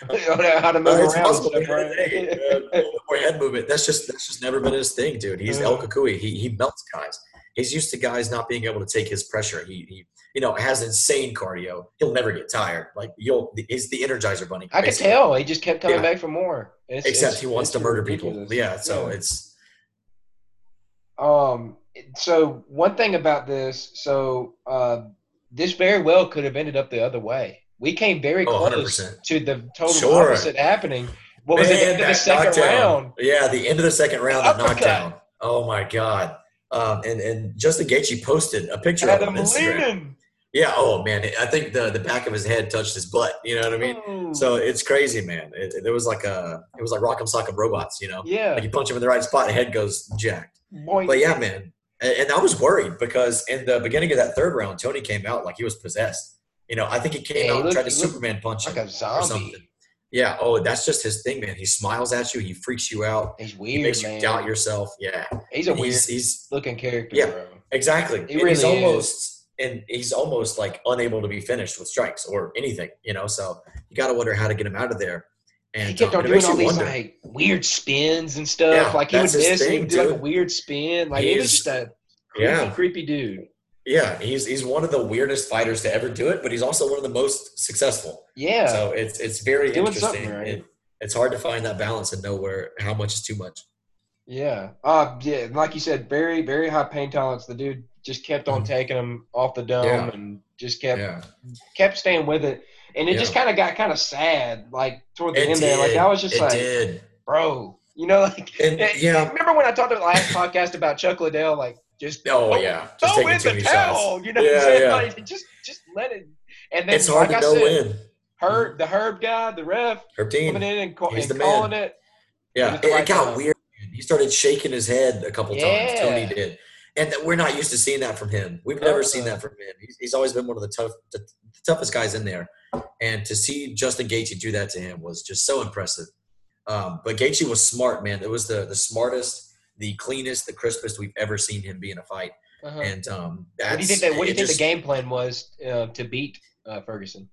[laughs] How to move Uh, around. possible. stuff, at [laughs] the end of the day, uh, a little bit more head movement. That's just that's just never been his thing, dude. He's El Uh. Cucuy. He he melts guys. He's used to guys not being able to take his pressure. He he you know has insane cardio. He'll never get tired. Like you'll he's the Energizer Bunny. I could tell he just kept coming Yeah. back for more. It's, Except it's- he wants to murder people. Yeah, so Yeah. it's Um. So one thing about this, so uh, this very well could have ended up the other way. We came very Oh, close 100%. to the total Sure. opposite happening. What was it? The end of the second knockdown. round. Yeah, the end of the second round, the knockdown. Oh my god! Um, and and Justin Gaethje posted a picture of him Instagram. Yeah. Oh man, I think the the back of his head touched his butt. You know what I mean? Ooh. So it's crazy, man. It, it was like a it was like Rock'em Sock'em Robots. You know, yeah, like you punch him in the right spot, the head goes jacked. Boink. But yeah, man. And, and I was worried because in the beginning of that third round, Tony came out like he was possessed. You know, I think he came Yeah, he out and tried to Superman punch like him a or zombie. something. Yeah. Oh, that's just his thing, man. He smiles at you. He freaks you out. He's He weird, makes man. you doubt yourself. Yeah. He's a weird He's, he's looking character, Yeah. bro. exactly. He really he's is. almost and he's almost like unable to be finished with strikes or anything. You know, so you got to wonder how to get him out of there. And he kept um, on doing all these wonder. like weird spins and stuff. Yeah, like he would miss and he thing, would do like a weird spin. Like he was He's- just a creepy, Yeah. creepy dude. Yeah, he's he's one of the weirdest fighters to ever do it, but he's also one of the most successful. Yeah. So it's it's very Doing interesting. right. It- it's hard to find that balance and know where how much is too much. Yeah. Uh yeah, like you said, very, very high pain tolerance. The dude just kept on Mhm. taking him off the dome Yeah. and just kept Yeah, kept staying with it. And it Yeah. just kind of got kind of sad, like toward the it end did. there. Like I was just it like, did. bro, you know, like And [laughs] yeah, Remember when I talked about the last [laughs] podcast about Chuck Liddell? Like just oh throw- yeah, just throw in the towel. shots. You know Yeah, what I'm saying? yeah. Like, just just let it. And then It's hard like to I know said, when. Herb, the Herb guy, the ref, Herb coming in and, call, He's and the man. calling it. Yeah, it, right it got time. weird. He started shaking his head a couple times. Tony did, and we're not used to seeing that from him. We've never seen that from him. He's, he's always been one of the tough, the, the toughest guys in there. And to see Justin Gaethje do that to him was just so impressive. Um, but Gaethje was smart, man. It was the the smartest, the cleanest, the crispest we've ever seen him be in a fight. Uh-huh. And um, What do you think that? What do you think just- the game plan was uh, to beat uh, Ferguson?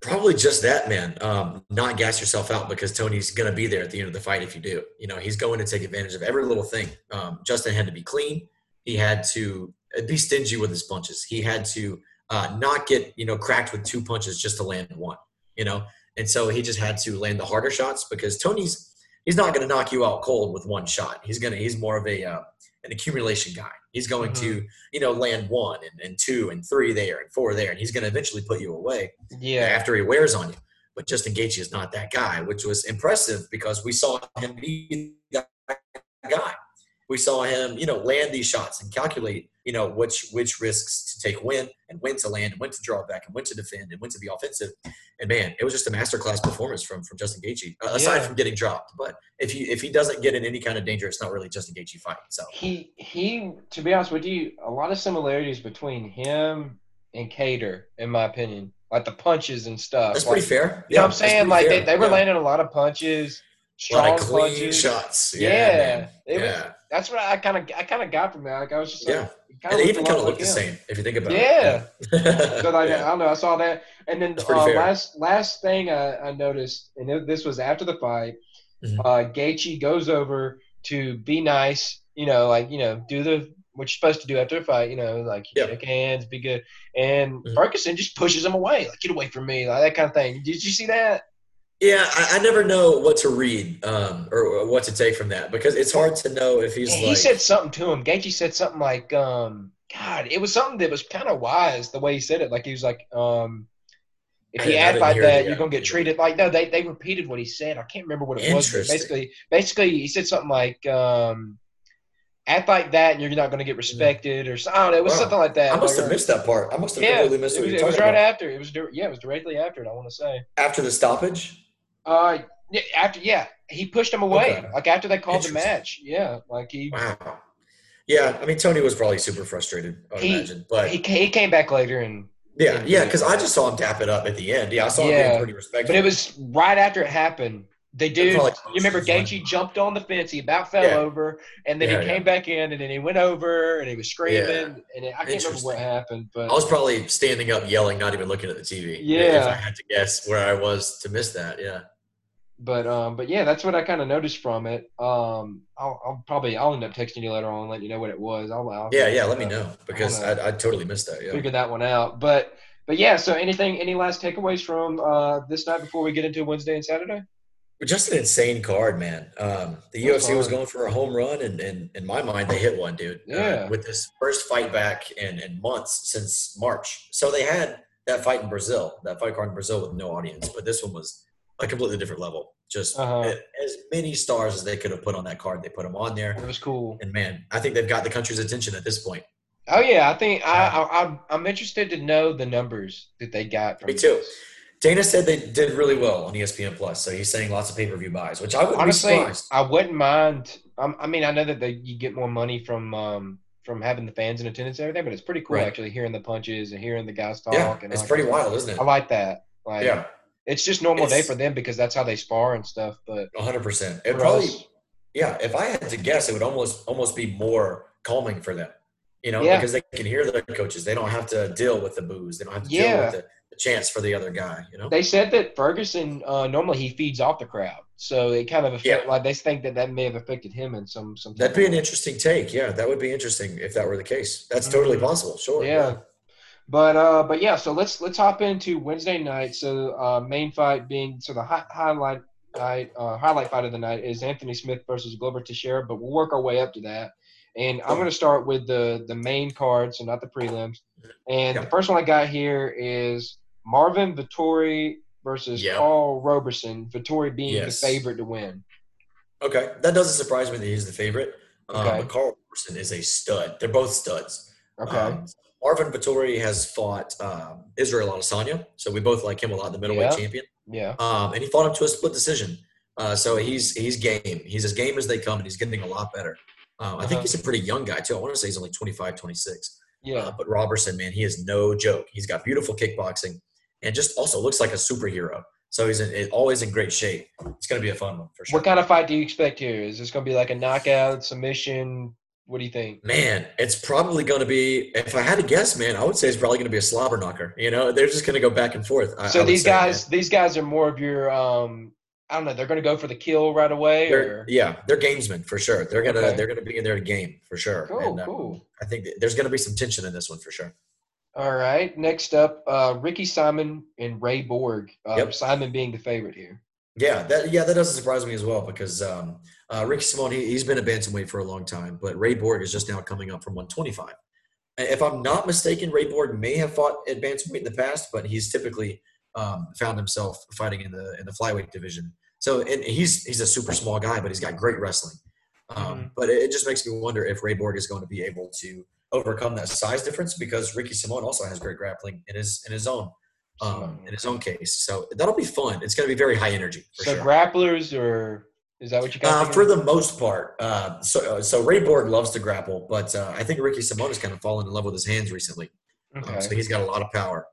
Probably just that, man. Um, not gas yourself out because Tony's going to be there at the end of the fight if you do. You know, he's going to take advantage of every little thing. Um, Justin had to be clean. He had to be stingy with his punches. He had to uh, not get, you know, cracked with two punches just to land one, you know? And so he just had to land the harder shots because Tony's, he's not going to knock you out cold with one shot. He's going to, he's more of a, uh, an accumulation guy. He's going to, you know, land one and, and two and three there and four there, and he's going to eventually put you away Yeah, after he wears on you. But Justin Gaethje is not that guy, which was impressive because we saw him be that guy. We saw him, you know, land these shots and calculate, you know, which which risks to take when and when to land and when to draw back and when to defend and when to be offensive. And man, it was just a masterclass performance from from Justin Gaethje. Uh, aside Yeah. from getting dropped, but if he if he doesn't get in any kind of danger, it's not really Justin Gaethje fight. So he he. To be honest with you, a lot of similarities between him and Kattar, in my opinion, like the punches and stuff. that's Like, pretty fair. You know what I'm saying? Like fair. they, they were Yeah. landing a lot of punches, a lot of clean punches. shots. Yeah, Yeah, it yeah. That's what I kind of I kind of got from that. Like I was just Yeah. it And they even kind of look the same if you think about Yeah. it. So like, [laughs] Yeah. I don't know. I saw that, and then uh, last last thing I, I noticed, and this was after the fight. Mhm. Uh, Gaethje goes over to be nice, you know, like you know, do the what you're supposed to do after a fight, you know, like Yeah. shake hands, be good, and Mhm. Ferguson just pushes him away, like get away from me, like that kind of thing. Did you see that? Yeah, I, I never know what to read um, or, what to take from that because it's hard to know if he's And like. he said something to him. Gaethje said something like, um, God, it was something that was kind of wise the way he said it. Like he was like, um, if you act like that, you're gonna get treated like no. They they repeated what he said. I can't remember what it was. Basically, basically, he said something like, um, act like that, and you're not gonna get respected, or so- I don't know. It was Wow. something like that. I must Like, have missed that part. I must have Yeah, completely missed it what was, you're it was right about. after. It was yeah, it was directly after it. I want to say. After the stoppage? Uh, after yeah, he pushed him away. Okay. Like after they called the match. Yeah, like he Wow. Yeah, I mean, Tony was probably super frustrated, I He- imagine. But he he came back later and yeah, yeah, because I just saw him tap it up at the end. Yeah, I saw him being pretty respectful. But it was right after it happened. The dude, probably you remember Gaethje jumped on the fence. He about fell Yeah. over, and then Yeah, he yeah. came back in, and then he went over, and he was screaming, Yeah. and it, I can't remember what happened, but I was probably standing up, yelling, not even looking at the TV. Yeah, If Yeah. I had to guess where I was to miss that, yeah. But um, but yeah, that's what I kind of noticed from it. Um, I'll, I'll probably I'll end up texting you later on, and let you know what it was. I'll, I'll Yeah, yeah, let me uh, know because I, I totally missed that. Yeah. figure that one out. But but yeah, so anything, any last takeaways from uh this night before we get into Wednesday and Saturday? Just an insane card, man. Um, the That's UFC was going for a home run, and, and in my mind, they hit one, dude. Uh, Yeah. with this first fight back in, in months since March. So they had that fight in Brazil, that fight card in Brazil with no audience, but this one was a completely different level. Just Uh-huh. as many stars as they could have put on that card, they put them on there. It was cool. And man, I think they've got the country's attention at this point. Oh yeah, I think I, I I'm I'm interested to know the numbers that they got from Me too. this. Dana said they did really well on ESPN Plus, so he's saying lots of pay per view buys, which I wouldn't Honestly, be surprised. I wouldn't mind. Um, I mean, I know that they, you get more money from um from having the fans in attendance and everything, but it's pretty cool Right. actually hearing the punches and hearing the guys talk. Yeah, and it's pretty wild, isn't it? I like that. Like, Yeah. It's just normal day for them because that's how they spar and stuff. But 100. percent It probably us- yeah. If I had to guess, it would almost almost be more calming for them. You know, Yeah. because they can hear their coaches. They don't have to deal with the boos. They don't have to deal Yeah. with the, the chance for the other guy. You know. they said that Ferguson uh, normally he feeds off the crowd, so it kind of affect Yeah. like they think that that may have affected him in some some. That'd be an interesting take. Yeah, that would be interesting if that were the case. That's totally Mhm. possible. Sure. Yeah. But uh, but yeah, so let's let's hop into Wednesday night. So uh, main fight being so the hi- highlight night uh, highlight fight of the night is Anthony Smith versus Glover Teixeira. But we'll work our way up to that. And I'm going to start with the the main card, so not the prelims. And Yeah. the first one I got here is Marvin Vettori versus Yeah. Karl Roberson. Vettori being Yes. the favorite to win. Okay, that doesn't surprise me that he's the favorite. Um, Okay. but Karl Roberson is a stud. They're both studs. Okay. Um, Marvin Vettori has fought um, Israel Adesanya, so we both like him a lot, the middleweight Yeah. champion. yeah. Um, and he fought him to a split decision. Uh, so he's he's game. He's as game as they come, and he's getting a lot better. Um, I Uh-huh. think he's a pretty young guy too. I want to say he's only 25, 26. Yeah. Uh, but Robertson, man, he is no joke. He's got beautiful kickboxing, and just also looks like a superhero. So he's in, always in great shape. It's going to be a fun one for sure. What kind of fight do you expect here? Is this going to be like a knockout, submission? What do you think? Man, it's probably going to be. If I had to guess, man, I would say it's probably going to be a slobber knocker. You know, they're just going to go back and forth. I- I So would these say, man. guys, these guys are more of your, um, I don't know, they're going to go for the kill right away, They're, or yeah, they're gamesmen for sure. They're gonna Okay. they're gonna be in their game for sure. Cool, And, um, cool. I think there's gonna be some tension in this one for sure. all right. Next up, uh, Ricky Simon and Ray Borg. Uh, Yep. Simon being the favorite here. Yeah, that yeah that doesn't surprise me as well because um, uh, Ricky Simon he, he's been a bantamweight for a long time, but Ray Borg is just now coming up from 125. If I'm not mistaken, Ray Borg may have fought at bantamweight in the past, but he's typically um, found himself fighting in the in the flyweight division. So and he's he's a super small guy, but he's got great wrestling. Um, Mhm. But it, it just makes me wonder if Ray Borg is going to be able to overcome that size difference because Ricky Simon also has great grappling in his in his own um, in his own case. So that'll be fun. It's going to be very high energy for so sure. grapplers, or is that what you got? Uh, for the most part, uh, so uh, so Ray Borg loves to grapple, but uh, I think Ricky Simon has kind of fallen in love with his hands recently. Um, okay. so he's got a lot of power.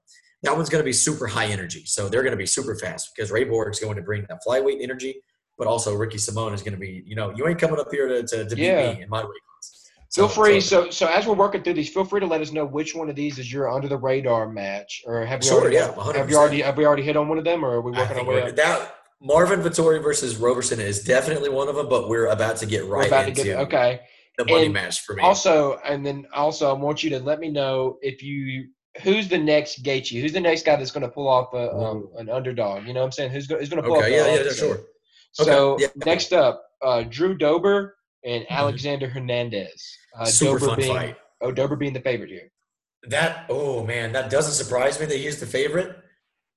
That one's going to be super high energy, so they're going to be super fast because Ray Borg's going to bring that flyweight energy, but also Ricky Simon is going to be, you know, you ain't coming up here to, to, to beat Yeah. me in my weight class. Feel free. so- So, so as we're working through these, feel free to let us know which one of these is your under the radar match, or have we Sure, already? yeah, have you already? Have we already hit on one of them, or are we working think our way we're- up? that Marvin Vettori versus Roberson is definitely one of them, but we're about to get right to into get okay. the money And match for me. Also, and then also, I want you to let me know if you who's the next Gaethje, who's the next guy that's going to pull off a, um, an underdog. You know what I'm saying? Who's going who's going to pull okay, off? yeah, yeah, yeah, sure. So Okay, yeah. next up, uh, Drew Dober and Mhm. Alexander Hernandez. Uh, Super Dober fun being, fight. Oh, Dober being the favorite here. That oh man, that doesn't surprise me that he's the favorite.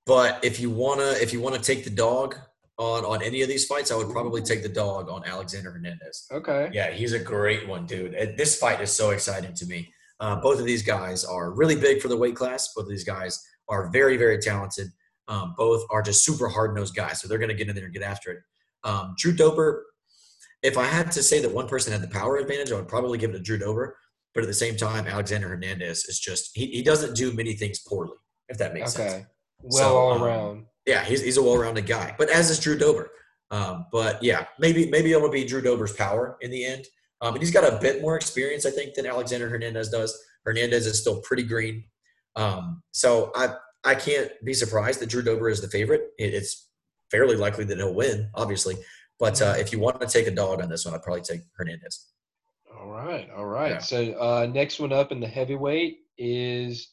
But if you wanna if you wanna take the dog on on any of these fights, I would probably take the dog on Alexander Hernandez. Okay. Yeah, he's a great one, dude. Uh, This fight is so exciting to me. Uh, both of these guys are really big for the weight class. Both of these guys are very, very talented. Um, both are just super hard nosed guys, so they're going to get in there and get after it. Um, Drew Dober, if I had to say that one person had the power advantage, I would probably give it to Drew Dober. But at the same time, Alexander Hernandez is just, he, he doesn't do many things poorly, if that makes sense. Okay. Well, So, all um, around. Yeah, he's, he's a well-rounded guy, but as is Drew Dober. Um, but yeah, maybe maybe it'll be Drew Dober's power in the end. Um, and he's got a bit more experience, I think, than Alexander Hernandez does. Hernandez is still pretty green, um, so I I can't be surprised that Drew Dober is the favorite. It, it's fairly likely that he'll win, obviously. But uh, if you want to take a dog on this one, I'd probably take Hernandez. All right, all right. Yeah. So uh, next one up in the heavyweight is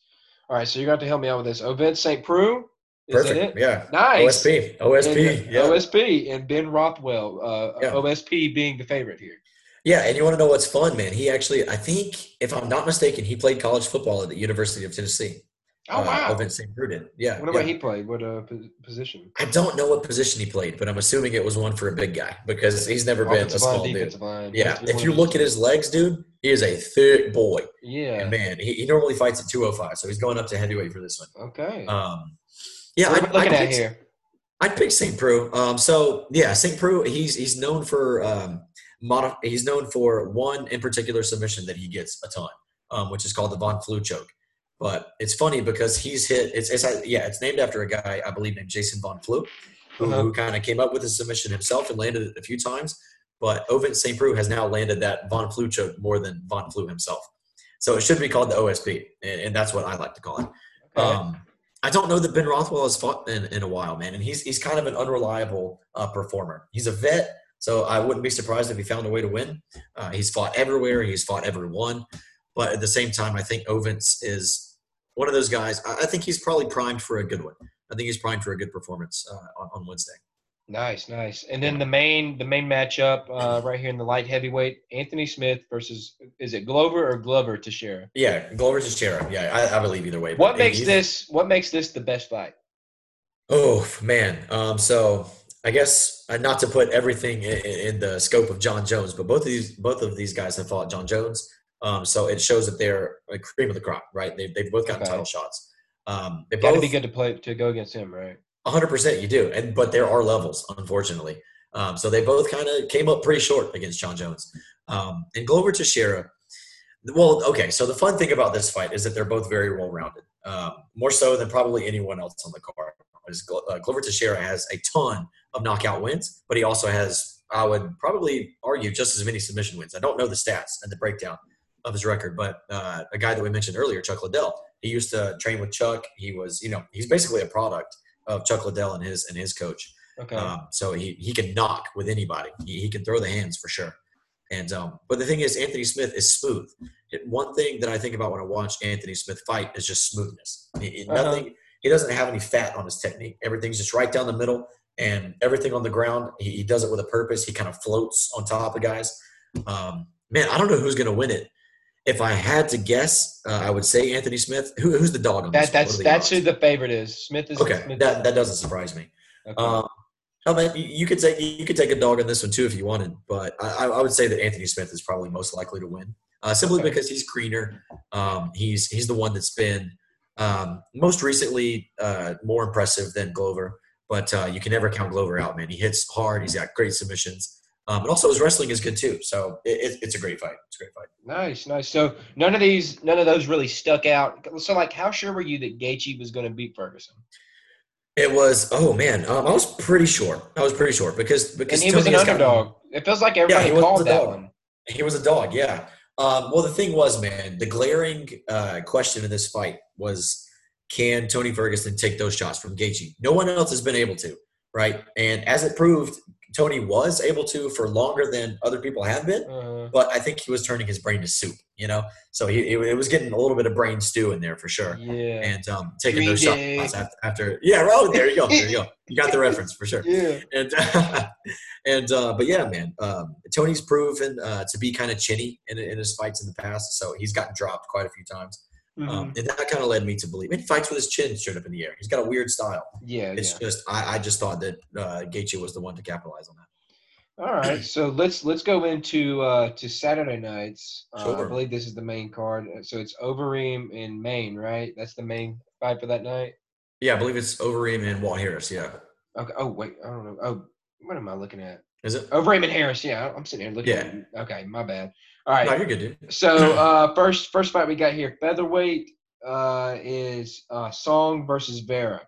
all right. So you're going to have to help me out with this. Ovince St. Preux. Perfect. it? Yeah. Nice. OSP. OSP. And, yeah. OSP and Ben Rothwell. Uh, Yeah. OSP being the favorite here. Yeah, and you want to know what's fun, man? He actually, I think, if I'm not mistaken, he played college football at the University of Tennessee. Oh Uh, wow. Ovince St. Preux. Yeah. what about yeah. he played? What uh, position? I don't know what position he played, but I'm assuming it was one for a big guy because he's never been a Offensive small dude. line. Yeah, if you look at his legs, dude, he is a thick boy. Yeah. And man, he, he normally fights at 205, so he's going up to heavyweight for this one. Okay. Um, yeah, what I'd, looking I'd at pick, here? I'd pick St. Preux. Um, so yeah, St. Preux, he's he's known for um, modi- he's known for one in particular submission that he gets a ton, um, which is called the Von Flue choke. But it's funny because he's hit. It's, it's yeah, it's named after a guy I believe named Jason Von Flue, who, Uh-huh. who kind of came up with the submission himself and landed it a few times. But Ovince St. Preux has now landed that Von Flue choke more than Von Flue himself. So it should be called the OSP, and, and that's what I like to call it. Okay. Um, I don't know that Ben Rothwell has fought in, in a while, man, and he's he's kind of an unreliable uh, performer. He's a vet, so I wouldn't be surprised if he found a way to win. Uh, he's fought everywhere, he's fought everyone, but at the same time, I think Ovince is one of those guys. I, I think he's probably primed for a good one. I think he's primed for a good performance uh, on, on Wednesday. Nice, nice. And then the main the main matchup uh, [clears throat] right here in the light heavyweight, Anthony Smith versus is it Glover or Glover Teixeira? Yeah, Glover versus Teixeira. Yeah, I, I believe either way. What makes this what makes this the best fight? Oh man, um, so I guess uh, not to put everything in, in the scope of Jon Jones, but both of these both of these guys have fought Jon Jones, um, so it shows that they're a cream of the crop, right? They they've both gotten Okay. title shots. Um, they to both be good to play to go against him, right? 100% you do, and but there are levels, unfortunately. Um, so they both kind of came up pretty short against Jon Jones, um, and Glover Teixeira. Well, okay. So the fun thing about this fight is that they're both very well rounded, um, more so than probably anyone else on the card. Is uh, Glover Teixeira has a ton of knockout wins, but he also has, I would probably argue, just as many submission wins. I don't know the stats and the breakdown of his record, but uh, a guy that we mentioned earlier, Chuck Liddell, he used to train with Chuck. He was, you know, he's basically a product of Chuck Liddell and his and his coach. Okay. Um, so he he can knock with anybody. He, he can throw the hands for sure. And um, but the thing is, Anthony Smith is smooth. It- one thing that I think about when I watch Anthony Smith fight is just smoothness. Uh-huh. Nothing. He doesn't have any fat on his technique. Everything's just right down the middle, and everything on the ground. He, he does it with a purpose. He kind of floats on top of guys. Um, man, I don't know who's going to win it. If I had to guess, uh, I would say Anthony Smith. Who, who's the dog on that one? that's that's who the favorite is. Smith is Okay, Smith that that doesn't surprise me. okay. Um, I mean, you, you could take you could take a dog on this one too if you wanted, but I, I would say that Anthony Smith is probably most likely to win, uh, simply Okay. because he's greener. Um, he's he's the one that's been um, most recently uh, more impressive than Glover, but uh, you can never count Glover out, man. He hits hard. He's got great submissions, um, and also his wrestling is good too. So it, it, it's a great fight. It's a great fight. Nice, nice. So none of these, none of those really stuck out. So, like, how sure were you that Gaethje was going to beat Ferguson? It was oh man, um, I was pretty sure. I was pretty sure because because And he was Tony an has gotten- underdog. It feels like everybody was called that one. He was a dog, yeah. Um, well, the thing was, man, the glaring uh, question in this fight was, can Tony Ferguson take those shots from Gaethje? No one else has been able to, right? And as it proved, Tony was able to for longer than other people have been. Uh, But I think he was turning his brain to soup, you know. So he it, it was getting a little bit of brain stew in there for sure, yeah. and um, taking Green those Day. shots after, after. Yeah, oh, there you go, there you go. You got the reference for sure yeah. and [laughs] and uh, but yeah, man, um, Tony's proven uh, to be kind of chinny in, in his fights in the past, so he's gotten dropped quite a few times, Mhm. um, and that kind of led me to believe. And he fights with his chin straight up in the air. He's got a weird style. yeah. It's yeah. just I, I just thought that uh, Gaethje was the one to capitalize on that. All right, so let's let's go into uh, to Saturday nights. Uh, I believe this is the main card. So it's Overeem in Maine, right? That's the main fight for that night. Yeah, I believe it's Overeem and Walt Harris. Yeah, Okay. Oh wait, I don't know. Oh, what am I looking at? Is it? Overeem and Harris. Yeah, I'm sitting here looking. Yeah. At it. Okay, my bad. All right. No, you're good, dude. [clears throat] So uh, first first fight we got here, featherweight uh, is uh, Song versus Vera.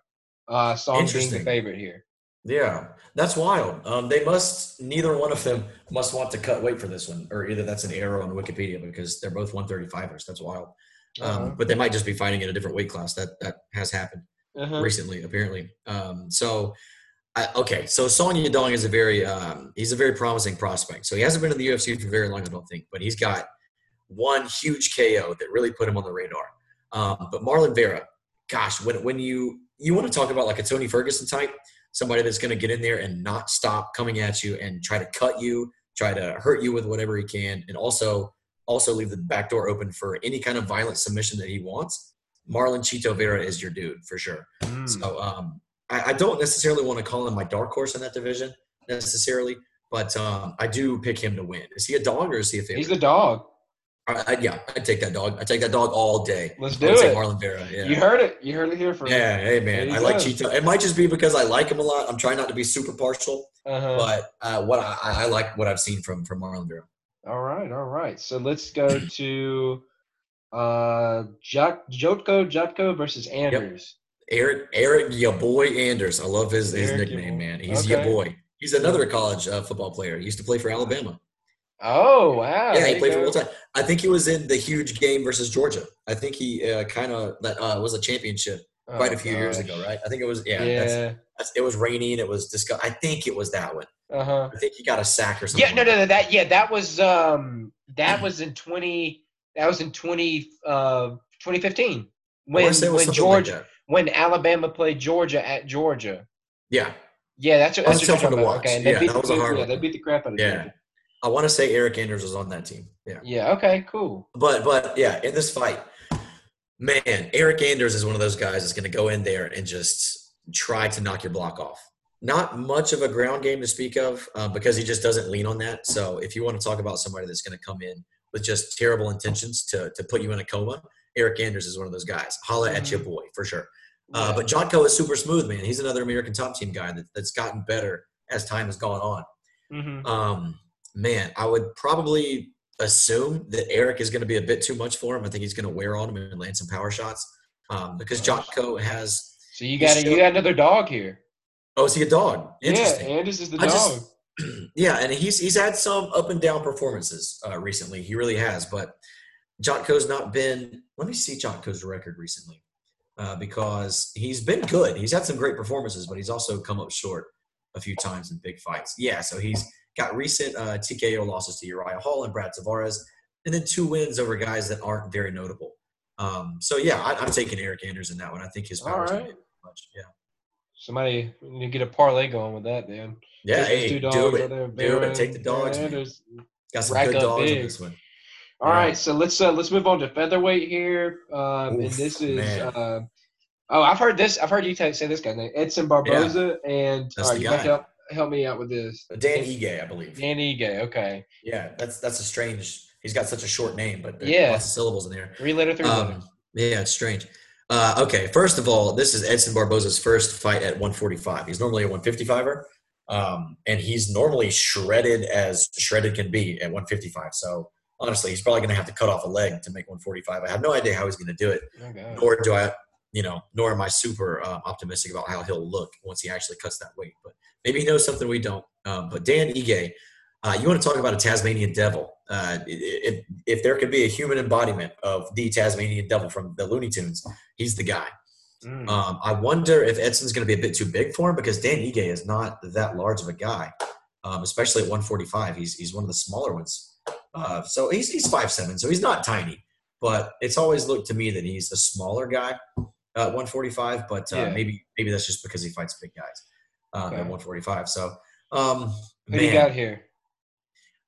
Uh, Song being the favorite here. Yeah, that's wild. Um, they must neither one of them must want to cut weight for this one, or either that's an error on Wikipedia because they're both 135ers. That's wild. Uh-huh. Um, but they might just be fighting in a different weight class. That that has happened. Uh-huh. recently, apparently. Um, so, I, okay, so Song Yadong is a very um, he's a very promising prospect. So he hasn't been in the UFC for very long, I don't think, but he's got one huge KO that really put him on the radar. Um, but Marlon Vera, gosh, when when you you want to talk about like a Tony Ferguson type, somebody that's going to get in there and not stop coming at you and try to cut you, try to hurt you with whatever he can, and also also leave the back door open for any kind of violent submission that he wants. Marlon Chito Vera is your dude for sure. Mm. So um, I, I don't necessarily want to call him my dark horse in that division necessarily, but um, I do pick him to win. Is he a dog or is he a favorite? He's the dog. I, I, yeah, I take that dog. I take that dog all day. Let's do it. Marlon Vera. Yeah. You heard it. You heard it here first. yeah, hey man, I like go. Chito. It might just be because I like him a lot. I'm trying not to be super partial, Uh-huh. but uh, what I, I like what I've seen from from Marlon Vera. All right, all right. So let's go to Uh, Jot, Jotko Jutko versus Anders. Eric, Eric, your boy Anders. I love his, his Eric, nickname, man. He's okay. your boy. He's another college uh, football player. He used to play for Alabama. Oh wow! yeah, he played for all time. I think he was in the huge game versus Georgia. I think he uh, kind of that uh, was a championship quite Oh, a few years ago, right? I think it was yeah. Yeah. that's, it was raining. It was discuss. I think it was that one. Uh huh. I think he got a sack or something. Yeah. No. No. No. That. Yeah. That was. Um. That was in twenty. That was in twenty. Uh. 2015. When wanna say it was when like Georgia that. When Alabama played Georgia at Georgia. Yeah, Yeah, that's That that's was tough one to watch. Okay, Yeah, that the, a hard yeah, one. they beat the crap out of Yeah. Georgia. I want to say Eric Anders was on that team. Yeah. Yeah. Okay. Cool. But but yeah, in this fight, man, Eric Anders is one of those guys that's going to go in there and just try to knock your block off. Not much of a ground game to speak of uh, because he just doesn't lean on that. So if you want to talk about somebody that's going to come in with just terrible intentions to to put you in a coma, Eric Anders is one of those guys. Holla at your boy for sure. Uh, Yeah. but Jotko is super smooth, man. He's another American top team guy that, that's gotten better as time has gone on. Mhm. Um, man, I would probably assume that Eric is going to be a bit too much for him. I think he's going to wear on him and land some power shots um, because Jotko has. So you got a, you got another dog here. Oh, is he a dog? Interesting. Yeah, Anders is the I dog. just- [clears throat] Yeah, and he's he's had some up and down performances uh, recently. He really has, but Jotko's not been. Let me see Jotko's record recently, uh, because he's been good. He's had some great performances, but he's also come up short a few times in big fights. Yeah, so he's got recent uh, TKO losses to Uriah Hall and Brad Tavares, and then two wins over guys that aren't very notable. Um, so yeah, I, I'm taking Eric Anders in that one. I think his power's right. much. Yeah, Somebody to get a parlay going with that, then. yeah. Hey, two do it. Do it. Take the dogs, man. Got some Rack good dogs big. in this one. All Yeah. right, so let's uh, let's move on to featherweight here. Um, and this is uh, oh, I've heard this. I've heard you say this guy's name, Edson Barboza, and That's all right, you guy. help help me out with this. Dan Ige, I believe. Dan Ige, okay, Yeah, that's that's a strange. He's got such a short name, but there's Yeah. lots of syllables in there. three letter, three letter. Um, yeah, it's strange. Uh, okay, first of all, this is Edson Barboza's first fight at 145. He's normally a 155er, um, and he's normally shredded as shredded can be at 155. So honestly, he's probably going to have to cut off a leg to make 145. I have no idea how he's going to do it. Oh, Nor do I, you know, nor am I super uh, optimistic about how he'll look once he actually cuts that weight. But maybe he knows something we don't. Um, but Dan Ige, uh, you want to talk about a Tasmanian devil? Uh, if, if there could be a human embodiment of the Tasmanian devil from the Looney Tunes, he's the guy. Mm. Um, I wonder if Edson's going to be a bit too big for him because Dan Ige is not that large of a guy, um, especially at 145. He's he's one of the smaller ones. Uh, so he's he's five seven, so he's not tiny. But it's always looked to me that he's a smaller guy at 145. But uh, Yeah. maybe maybe that's just because he fights big guys um, Okay. at 145. So um, Who do you got here?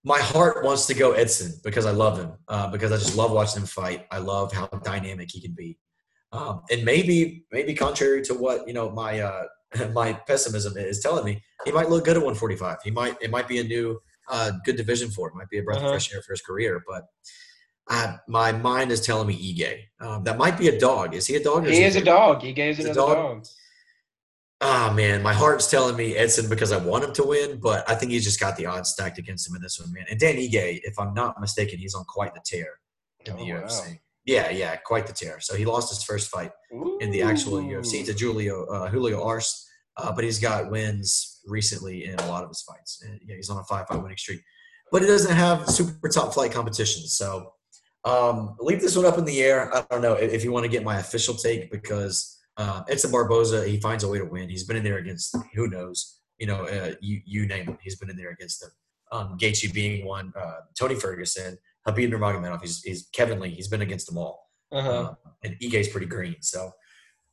my heart wants to go Edson because I love him. Uh, because I just love watching him fight. I love how dynamic he can be. Um, and maybe, maybe contrary to what you know, my uh, [laughs] my pessimism is telling me, he might look good at 145. He might. It might be a new uh, good division for It Might be a breath Uh-huh. of fresh air for his career. But uh, my mind is telling me Ige. Um, that might be a dog. Is he a dog? Or He is a dog. He's a another dog? dog. Ah man, my heart's telling me Edson because I want him to win, but I think he's just got the odds stacked against him in this one, man. And Dan Ige, if I'm not mistaken, he's on quite the tear in the Oh, wow. UFC. Yeah, yeah, quite the tear. So he lost his first fight in the actual UFC to Julio uh, Julio Arce, uh, but he's got wins recently in a lot of his fights. And, yeah, he's on a five-fight winning streak, but he doesn't have super top flight competition. So um, leave this one up in the air. I don't know if, if you want to get my official take because uh, Edson Barboza he finds a way to win. He's been in there against who knows, you know, uh, you you name it. He's been in there against them. Um, Gaethje being one, uh, Tony Ferguson, Khabib Nurmagomedov. He's, he's Kevin Lee. He's been against them all. Uh-huh. Uh, and Ige's pretty green. So,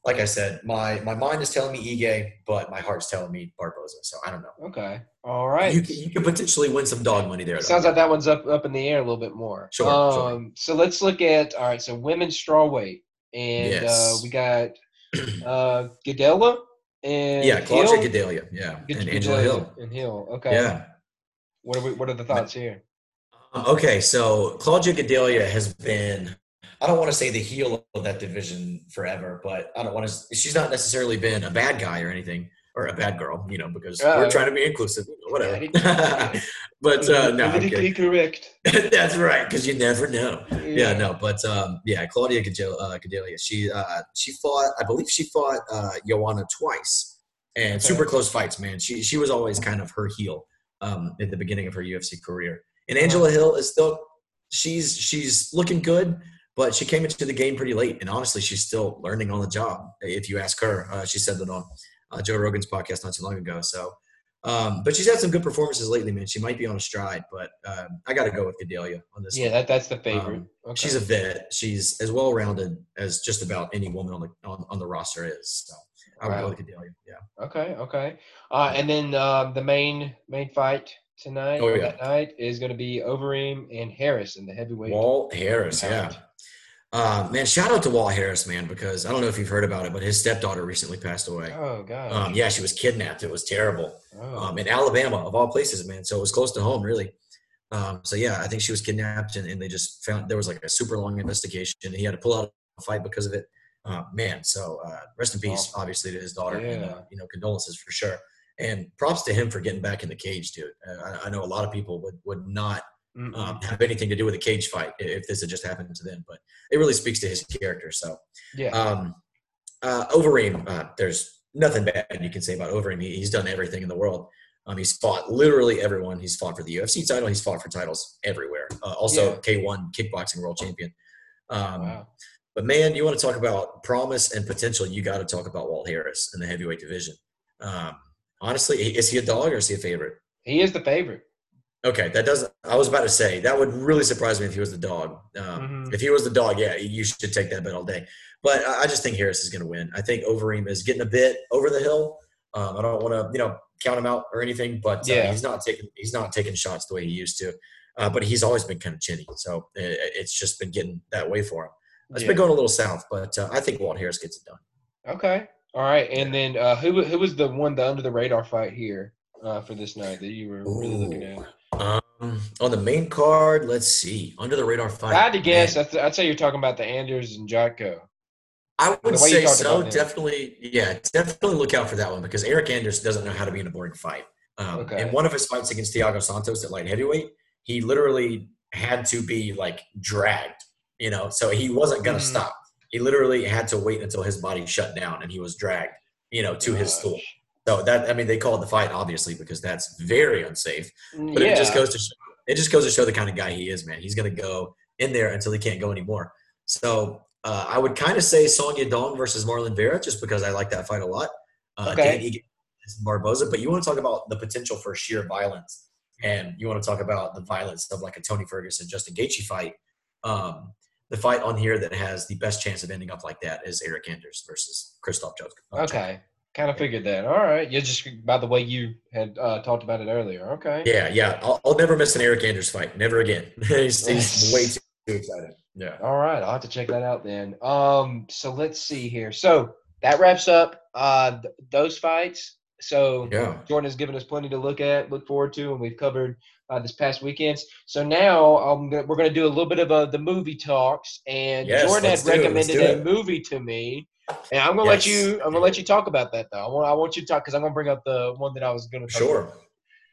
like I said, my my mind is telling me Ige, but my heart's telling me Barboza. So I don't know. Okay. All right. You can, you can potentially win some dog money there. though. Sounds like that one's up up in the air a little bit more. Sure, Um, sure. So let's look at all right. So women's strawweight, and uh, we got [clears throat] uh, Gadelha and yeah, Claudia Hill. Gadelha. Yeah, Gad- and Angela Hill. and Hill. Okay. Yeah. What are we, What are the thoughts here? Um, Okay, so Claudia Gadelha has been. I don't want to say the heel of that division forever, but I don't want to. She's not necessarily been a bad guy or anything. or a bad girl, you know, because Uh, we're trying to be inclusive, whatever. yeah. [laughs] but uh, no, politically correct. [laughs] that's right, because you never know. Yeah, no, but um, yeah, Claudia Gadelha, uh, Gadelha, she uh, she fought, I believe she fought uh, Joanna twice, and Okay. super close fights, man. She she was always kind of her heel um, at the beginning of her UFC career. And Angela Hill is still she's she's looking good, but she came into the game pretty late, and honestly, she's still learning on the job. If you ask her, uh, she said that on uh, Joe Rogan's podcast not too long ago. So. Um, but she's had some good performances lately, man. She might be on a stride, but um, I got to go with Gadelha on this. Yeah, that that's the favorite. Um, okay. She's a vet. She's as well rounded as just about any woman on the on, on the roster is. So I would Wow. go with. Yeah. Okay, okay. Uh, and then um, the main main fight tonight Oh, yeah. that night is going to be Overeem and Harris in the heavyweight. Walt Harris. Yeah. Uh, man, shout out to Walt Harris, man, because I don't know if you've heard about it, but his stepdaughter recently passed away. Oh god. Um, yeah, she was kidnapped. It was terrible. oh. Um, in Alabama, of all places, man. So it was close to home, really. Um, so yeah, I think she was kidnapped, and, and they just found there was like a super long investigation. And he had to pull out a fight because of it. Uh, man, so uh, rest in peace, Wow. obviously, to his daughter. And, uh, Yeah. you know, condolences for sure. And props to him for getting back in the cage, dude. Uh, I, I know a lot of people would would not. Um, have anything to do with a cage fight if this had just happened to them, but it really speaks to his character. So yeah. um, uh, Overeem, uh, there's nothing bad you can say about Overeem. He, he's done everything in the world. Um, he's fought literally everyone. He's fought for the UFC title. He's fought for titles everywhere. Uh, also, K1 kickboxing world champion. Um, wow. But man, you want to talk about promise and potential? You got to talk about Walt Harris in the heavyweight division. Um, honestly, is he a dog or is he a favorite? He is the favorite. Okay, that doesn't. I was about to say that would really surprise me if he was the dog. Um, Mhm. If he was the dog, yeah, you should take that bet all day. But I I just think Harris is going to win. I think Overeem is getting a bit over the hill. Um, I don't want to, you know, count him out or anything, but uh, Yeah. he's not taking he's not taking shots the way he used to. Uh, but he's always been kind of chinny, so it, it's just been getting that way for him. It's Yeah. been going a little south, but uh, I think Walt Harris gets it done. Okay. All right. And then uh, who who was the one the under the radar fight here uh, for this night that you were really looking at? Um, on the main card, let's see. Under the radar fight. I had to guess, man. I'd, say you're talking about the Anders and Jotko. I would The way you say so. Definitely, yeah, definitely look out for that one because Eric Anders doesn't know how to be in a boring fight. Um, Okay. In one of his fights against Thiago Santos at light heavyweight, he literally had to be like dragged, you know, so he wasn't going to Mhm. stop. He literally had to wait until his body shut down and he was dragged, you know, to his stool. So that, I mean, they called the fight obviously because that's very unsafe. But yeah. it just goes to show, it just goes to show the kind of guy he is, man. He's going to go in there until he can't go anymore. So uh, I would kind of say Song Yadong versus Marlon Vera, just because I like that fight a lot. Uh, Okay. Dan Ige versus Barboza, but you want to talk about the potential for sheer violence, and you want to talk about the violence of like a Tony Ferguson Justin Gaethje fight. Um, the fight on here that has the best chance of ending up like that is Eric Anders versus Christoph Jones. Okay. Kind of figured that. All right. You just by the way you had uh, talked about it earlier. Okay. Yeah, yeah. I'll, I'll never miss an Eric Anders fight. Never again. [laughs] he's, he's way too, excited. Yeah. All right. I'll have to check that out then. Um. So let's see here. So that wraps up uh th- those fights. So Yeah. Jordan has given us plenty to look at, look forward to, and we've covered uh, this past weekends. So now um, we're going to do a little bit of a, the movie talks, and Yes, Jordan had do it, let's recommended a movie to me, and I'm going to let you. I'm to let you talk about that though. I want I want you to talk because I'm going to bring up the one that I was going to. Sure.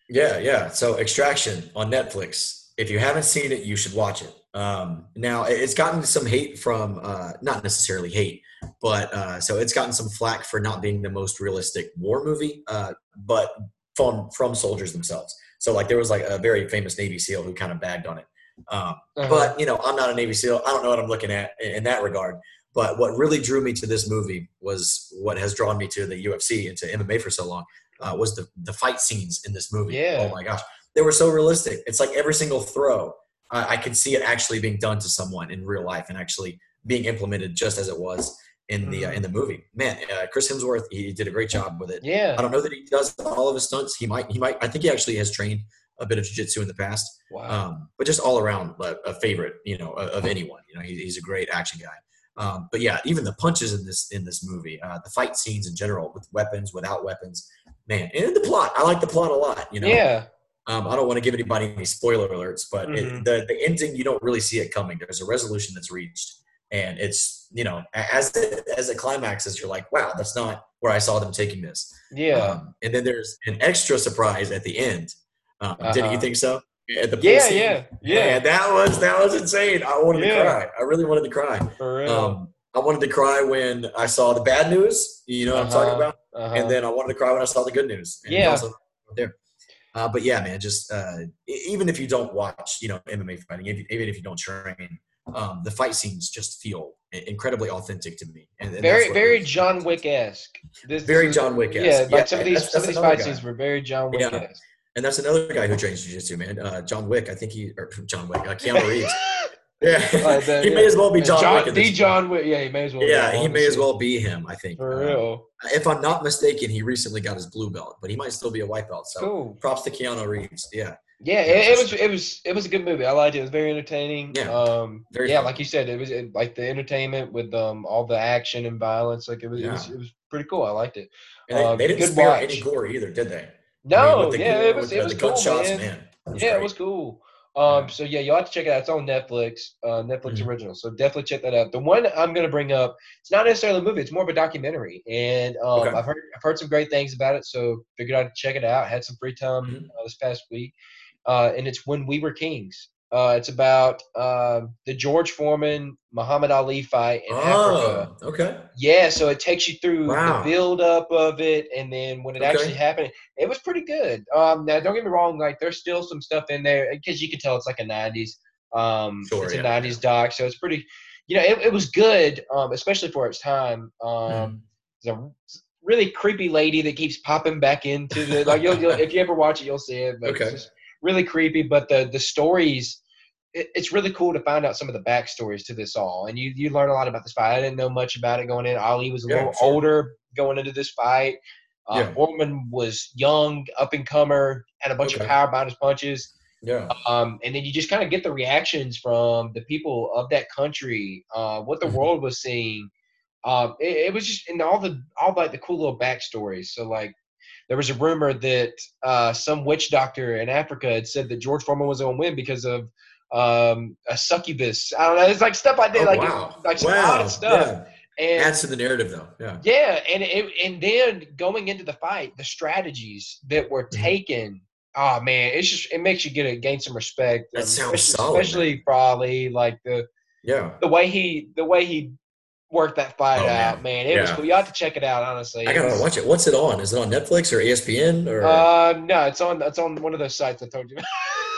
Yeah, yeah. So Extraction on Netflix. If you haven't seen it, you should watch it. Um, now it's gotten some hate from uh, not necessarily hate, but uh, so it's gotten some flack for not being the most realistic war movie, uh, but from from soldiers themselves. So like there was like a very famous Navy SEAL who kind of bagged on it. Um, Uh-huh. but you know, I'm not a Navy SEAL. I don't know what I'm looking at in, in that regard. But what really drew me to this movie was what has drawn me to the UFC and to MMA for so long uh, was the the fight scenes in this movie. Yeah. Oh my gosh, they were so realistic. It's like every single throw, I, I could see it actually being done to someone in real life and actually being implemented just as it was in the uh, in the movie. Man, uh, Chris Hemsworth, he did a great job with it. yeah. I don't know that he does all of his stunts. He might. He might. I think he actually has trained a bit of jiu-jitsu in the past Wow. um, but just all around a, a favorite, you know, of, of anyone. You know, he, he's a great action guy. Um, but yeah, even the punches in this in this movie, uh, the fight scenes in general, with weapons, without weapons, man, and the plot. I like the plot a lot. You know, yeah. um, I don't want to give anybody any spoiler alerts, but Mhm. it, the the ending you don't really see it coming. There's a resolution that's reached, and it's you know a- as it, as it climaxes, you're like, wow, that's not where I saw them taking this. Yeah. Um, and then there's an extra surprise at the end. Um, Didn't Uh-huh. you think so? At the yeah, scene? yeah, yeah, Man, that was that was insane. I wanted Yeah. to cry. I really wanted to cry. For real. Um, I wanted to cry when I saw the bad news. You know what I'm talking Uh-huh. about? uh-huh. And then I wanted to cry when I saw the good news. Yeah. there. Uh, but yeah, man, just uh, even if you don't watch, you know, MMA fighting, if, even if you don't train, um, the fight scenes just feel incredibly authentic to me. And, and very, very John Wick esque. Very John Wick-esque. Yeah, Yeah, some of these some of these fight guy. scenes were very John Wick esque. And that's another guy who trains jiu-jitsu, man. Uh, John Wick. I think he or John Wick. Uh, Keanu [laughs] Reeves. Yeah, [laughs] Like that, he yeah. may as well be John, Wick. at the. John Wick. Yeah, he may as well. be, Yeah, he may as well be him. I think. For Uh, real. if I'm not mistaken, he recently got his blue belt, but he might still be a white belt. So Cool. props to Keanu Reeves. Yeah, Yeah, it, it was it was it was a good movie. I liked it. It was very entertaining. Yeah, Um, very yeah, fun. like you said, it was it, like the entertainment with um all the action and violence. Like it was it was, it was pretty cool. I liked it. and they, Uh, they didn't good spare watch. any gore either, did they? I mean, No, the yeah, it was it was cool, gunshots, man. man. was yeah, great. it was cool. Um, so yeah, you'll have to check it out. It's on Netflix, uh, Netflix Mhm. original. So definitely check that out. The one I'm gonna bring up, it's not necessarily a movie. It's more of a documentary, and um, Okay. I've heard I've heard some great things about it. So figured I'd check it out. Had some free time Mhm. uh, this past week, uh, and it's when we were kings. Uh, it's about um the George Foreman Muhammad Ali fight in Africa. Oh, okay. Yeah, so it takes you through Wow. the build up of it, and then when it Okay. actually happened, it was pretty good. Um, now don't get me wrong, like there's still some stuff in there because you can tell it's like a '90s, um, Sure, it's a '90s doc, so it's pretty, you know, it, it was good, um, especially for its time. Um, Mhm. there's a really creepy lady that keeps popping back into the like. You'll, you'll if you ever watch it, you'll see it. But Okay. it's really creepy. But the the stories, it, it's really cool to find out some of the backstories to this all, and you you learn a lot about this fight. I didn't know much about it going in. Ali was a Yeah, little sure. older going into this fight. Uh, Yeah. Foreman was young, up and comer, had a bunch of power behind his punches. Yeah. Um, and then you just kind of get the reactions from the people of that country, uh, what the Mhm. world was seeing. Um, it, it was just and all the all like the cool little backstories. So like, there was a rumor that uh, some witch doctor in Africa had said that George Foreman was going to win because of um, a succubus. I don't know. It's like stuff like that, Oh, like wow. like some wow. odd stuff. Yeah. And Adds to the narrative, though. Yeah. yeah, and it, and then going into the fight, the strategies that were Mhm. taken. Oh man, it's just it makes you get a gain some respect. That um, sounds especially, solid, especially probably like the Yeah. the way he the way he worked that fight Oh, out. Man, it was cool. You have to check it out. Honestly, I gotta was- watch it. What's it on? Is it on Netflix or ESPN or? Uh, no, it's on it's on one of those sites I told you.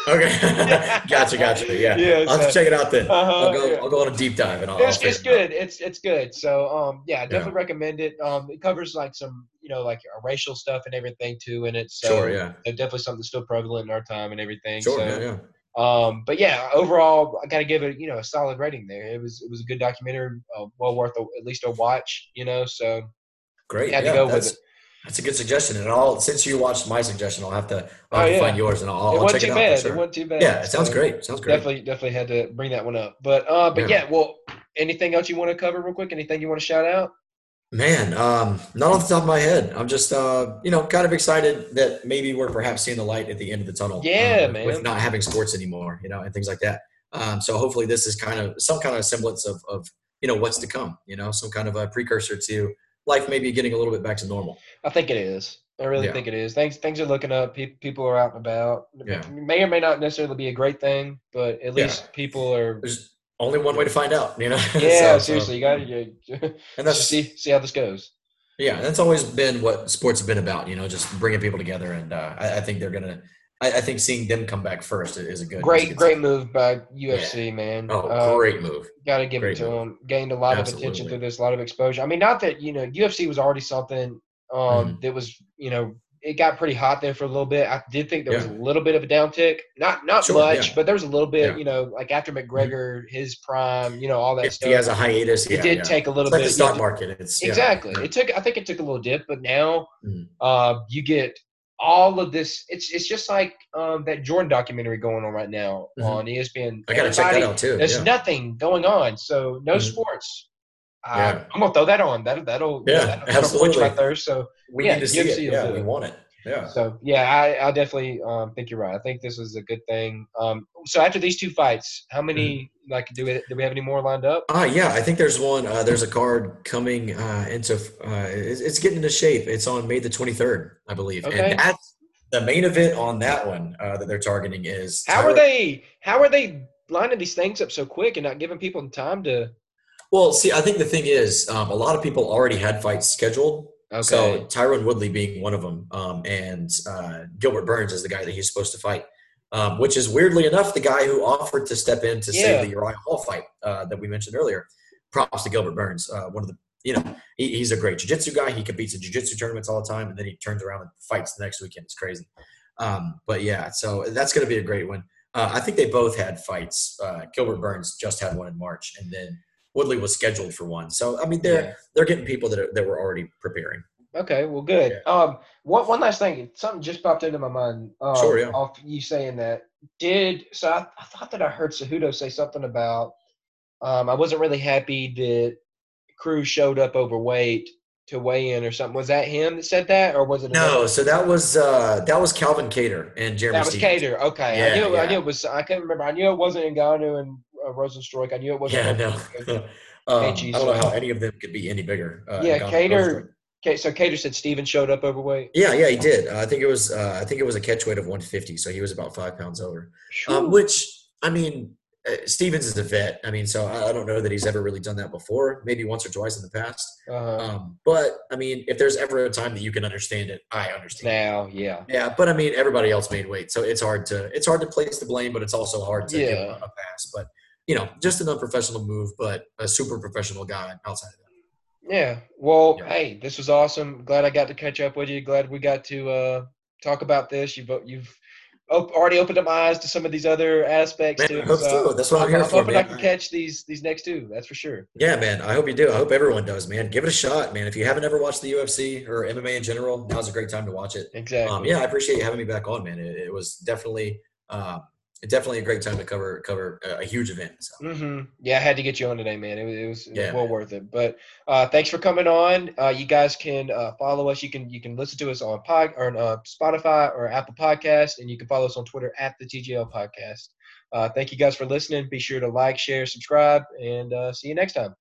Okay. [laughs] gotcha. Gotcha. Yeah. Yeah, I'll to check it out then. Uh-huh, I'll go. yeah. I'll go on a deep dive and I'll. it's, I'll it's it good. It's it's good. So um yeah, I definitely recommend it. Um, it covers like some you know like racial stuff and everything too in it. So Sure. Yeah. definitely something that's still prevalent in our time and everything. Sure. so, yeah. Yeah. Um, but yeah, overall, I got to give it, you know, a solid rating there. It was, it was a good documentary, uh, well worth a, at least a watch, you know. So Great. Had to yeah, go with it. That's a good suggestion. And I'll since you watched my suggestion, I'll have to, I'll Oh, have to find yours and I'll, it I'll wasn't check too it out. bad. For sure. It wasn't too bad. Yeah, it sounds So great. Sounds great. Definitely, definitely had to bring that one up. But, uh, but Yeah. yeah. well, anything else you want to cover real quick? Anything you want to shout out? Man, um, not off the top of my head. I'm just, uh, you know, kind of excited that maybe we're perhaps seeing the light at the end of the tunnel. Yeah, uh, man. With not having sports anymore, you know, and things like that. Um, so hopefully this is kind of some kind of semblance of, of, you know, what's to come. You know, some kind of a precursor to life maybe getting a little bit back to normal. I think it is. I really Yeah. think it is. Things, things are looking up. Pe- people are out and about. Yeah. It may or may not necessarily be a great thing, but at Yeah. least people are. There's only one way to find out. You know. [laughs] [laughs] Yeah, So- seriously, you got to and just that's see see how this goes. Yeah, that's always been what sports have been about. You know, just bringing people together, and uh, I, I think they're gonna. I, I think seeing them come back first is a good. is a Great, good great move by UFC, man. Oh, Uh, great move. Got to give Great it to move. him. Gained a lot of attention through this, a lot of exposure. I mean, not that you know UFC was already something um, Mhm. that was you know it got pretty hot there for a little bit. I did think there was a little bit of a downtick, not not Sure, much, yeah. Mm-hmm. but there was a little bit. Yeah. You know, like after McGregor, his prime, you know, all that If stuff. he has a hiatus, it yeah, did yeah. take a little It's like bit. the stock market. It's exactly. yeah. It took. I think it took a little dip, but now Mhm. uh, you get all of this. It's it's just like um, that Jordan documentary going on right now Mhm. on ESPN. I gotta check that out too. There's yeah. nothing going on, so no Mhm. sports. Uh, Yeah. I'm gonna throw that on. That that'll Yeah, that'll, that'll quench my absolutely. thirst. So we yeah, need to see it. Yeah, do we want it. Yeah. So yeah, I, I definitely um, think you're right. I think this is a good thing. Um, so after these two fights, how many like do we do we have any more lined up? Uh, yeah, I think there's one. Uh, there's a card coming uh, into. Uh, it's, it's getting into shape. It's on May the 23rd, I believe, Okay. and that's the main event on that one uh, that they're targeting is. How are they? How are they lining these things up so quick and not giving people time to? Well, see, I think the thing is, um, a lot of people already had fights scheduled. Okay. So Tyron Woodley being one of them, um, and uh, Gilbert Burns is the guy that he's supposed to fight. Um, which is weirdly enough the guy who offered to step in to Yeah. save the Uriah Hall fight uh, that we mentioned earlier. Props to Gilbert Burns, uh, one of the you know he, he's a great jiu-jitsu guy. He competes in jiu-jitsu tournaments all the time, and then he turns around and fights the next weekend. It's crazy. Um, but yeah, so that's going to be a great one. Uh, I think they both had fights. Uh, Gilbert Burns just had one in March, and then Woodley was scheduled for one. So I mean, they're Yeah. they're getting people that are, that were already preparing. Okay, well, good. Um, one one last thing, something just popped into my mind. Um, Sure, yeah. Off you saying that, did so? I, I thought that I heard Cejudo say something about. Um, I wasn't really happy that Cruz showed up overweight to weigh in or something. Was that him that said that, or was it No, another- so that was uh, that was Calvin Kattar and Jeremy. That was Stephens. Kattar. Okay, I Yeah, knew. I knew it was. I couldn't remember. I knew it wasn't Ngannou and uh, Rozenstruik. I knew it wasn't. Yeah, no. [laughs] Um, I don't know how any of them could be any bigger. Uh, Yeah, Kattar-. Okay, so Kattar said Steven showed up overweight. Yeah, yeah, he did. Uh, I think it was. Uh, I think it was a catch weight of 150, so he was about five pounds over. Um, which I mean, uh, Stephens is a vet. I mean, so I, I don't know that he's ever really done that before. Maybe once or twice in the past. uh, Um, but I mean, if there's ever a time that you can understand it, I understand. now, yeah. Yeah, but I mean, everybody else made weight, so it's hard to it's hard to place the blame, but it's also hard to give Yeah. him a pass. But you know, just an unprofessional move, but a super professional guy outside of that. Yeah. Well, Yeah. hey, this was awesome. Glad I got to catch up with you. Glad we got to uh, talk about this. You've you've op- already opened up my eyes to some of these other aspects Man, too. I hope so. That's what I'm here for, hoping I can catch these these next two. That's for sure. Yeah, man. I hope you do. I hope everyone does, man. Give it a shot, man. If you haven't ever watched the UFC or MMA in general, now's a great time to watch it. Exactly. Um, yeah, I appreciate you having me back on, man. It, it was definitely, um, definitely a great time to cover cover a, a huge event. So. hmm Yeah, I had to get you on today, man. It was, it was, it was Yeah, well man. worth it. But uh, thanks for coming on. Uh, you guys can uh, follow us. You can you can listen to us on pod or on uh, Spotify or Apple Podcast, and you can follow us on Twitter at the TGL Podcast. Uh, thank you guys for listening. Be sure to like, share, subscribe, and uh, see you next time.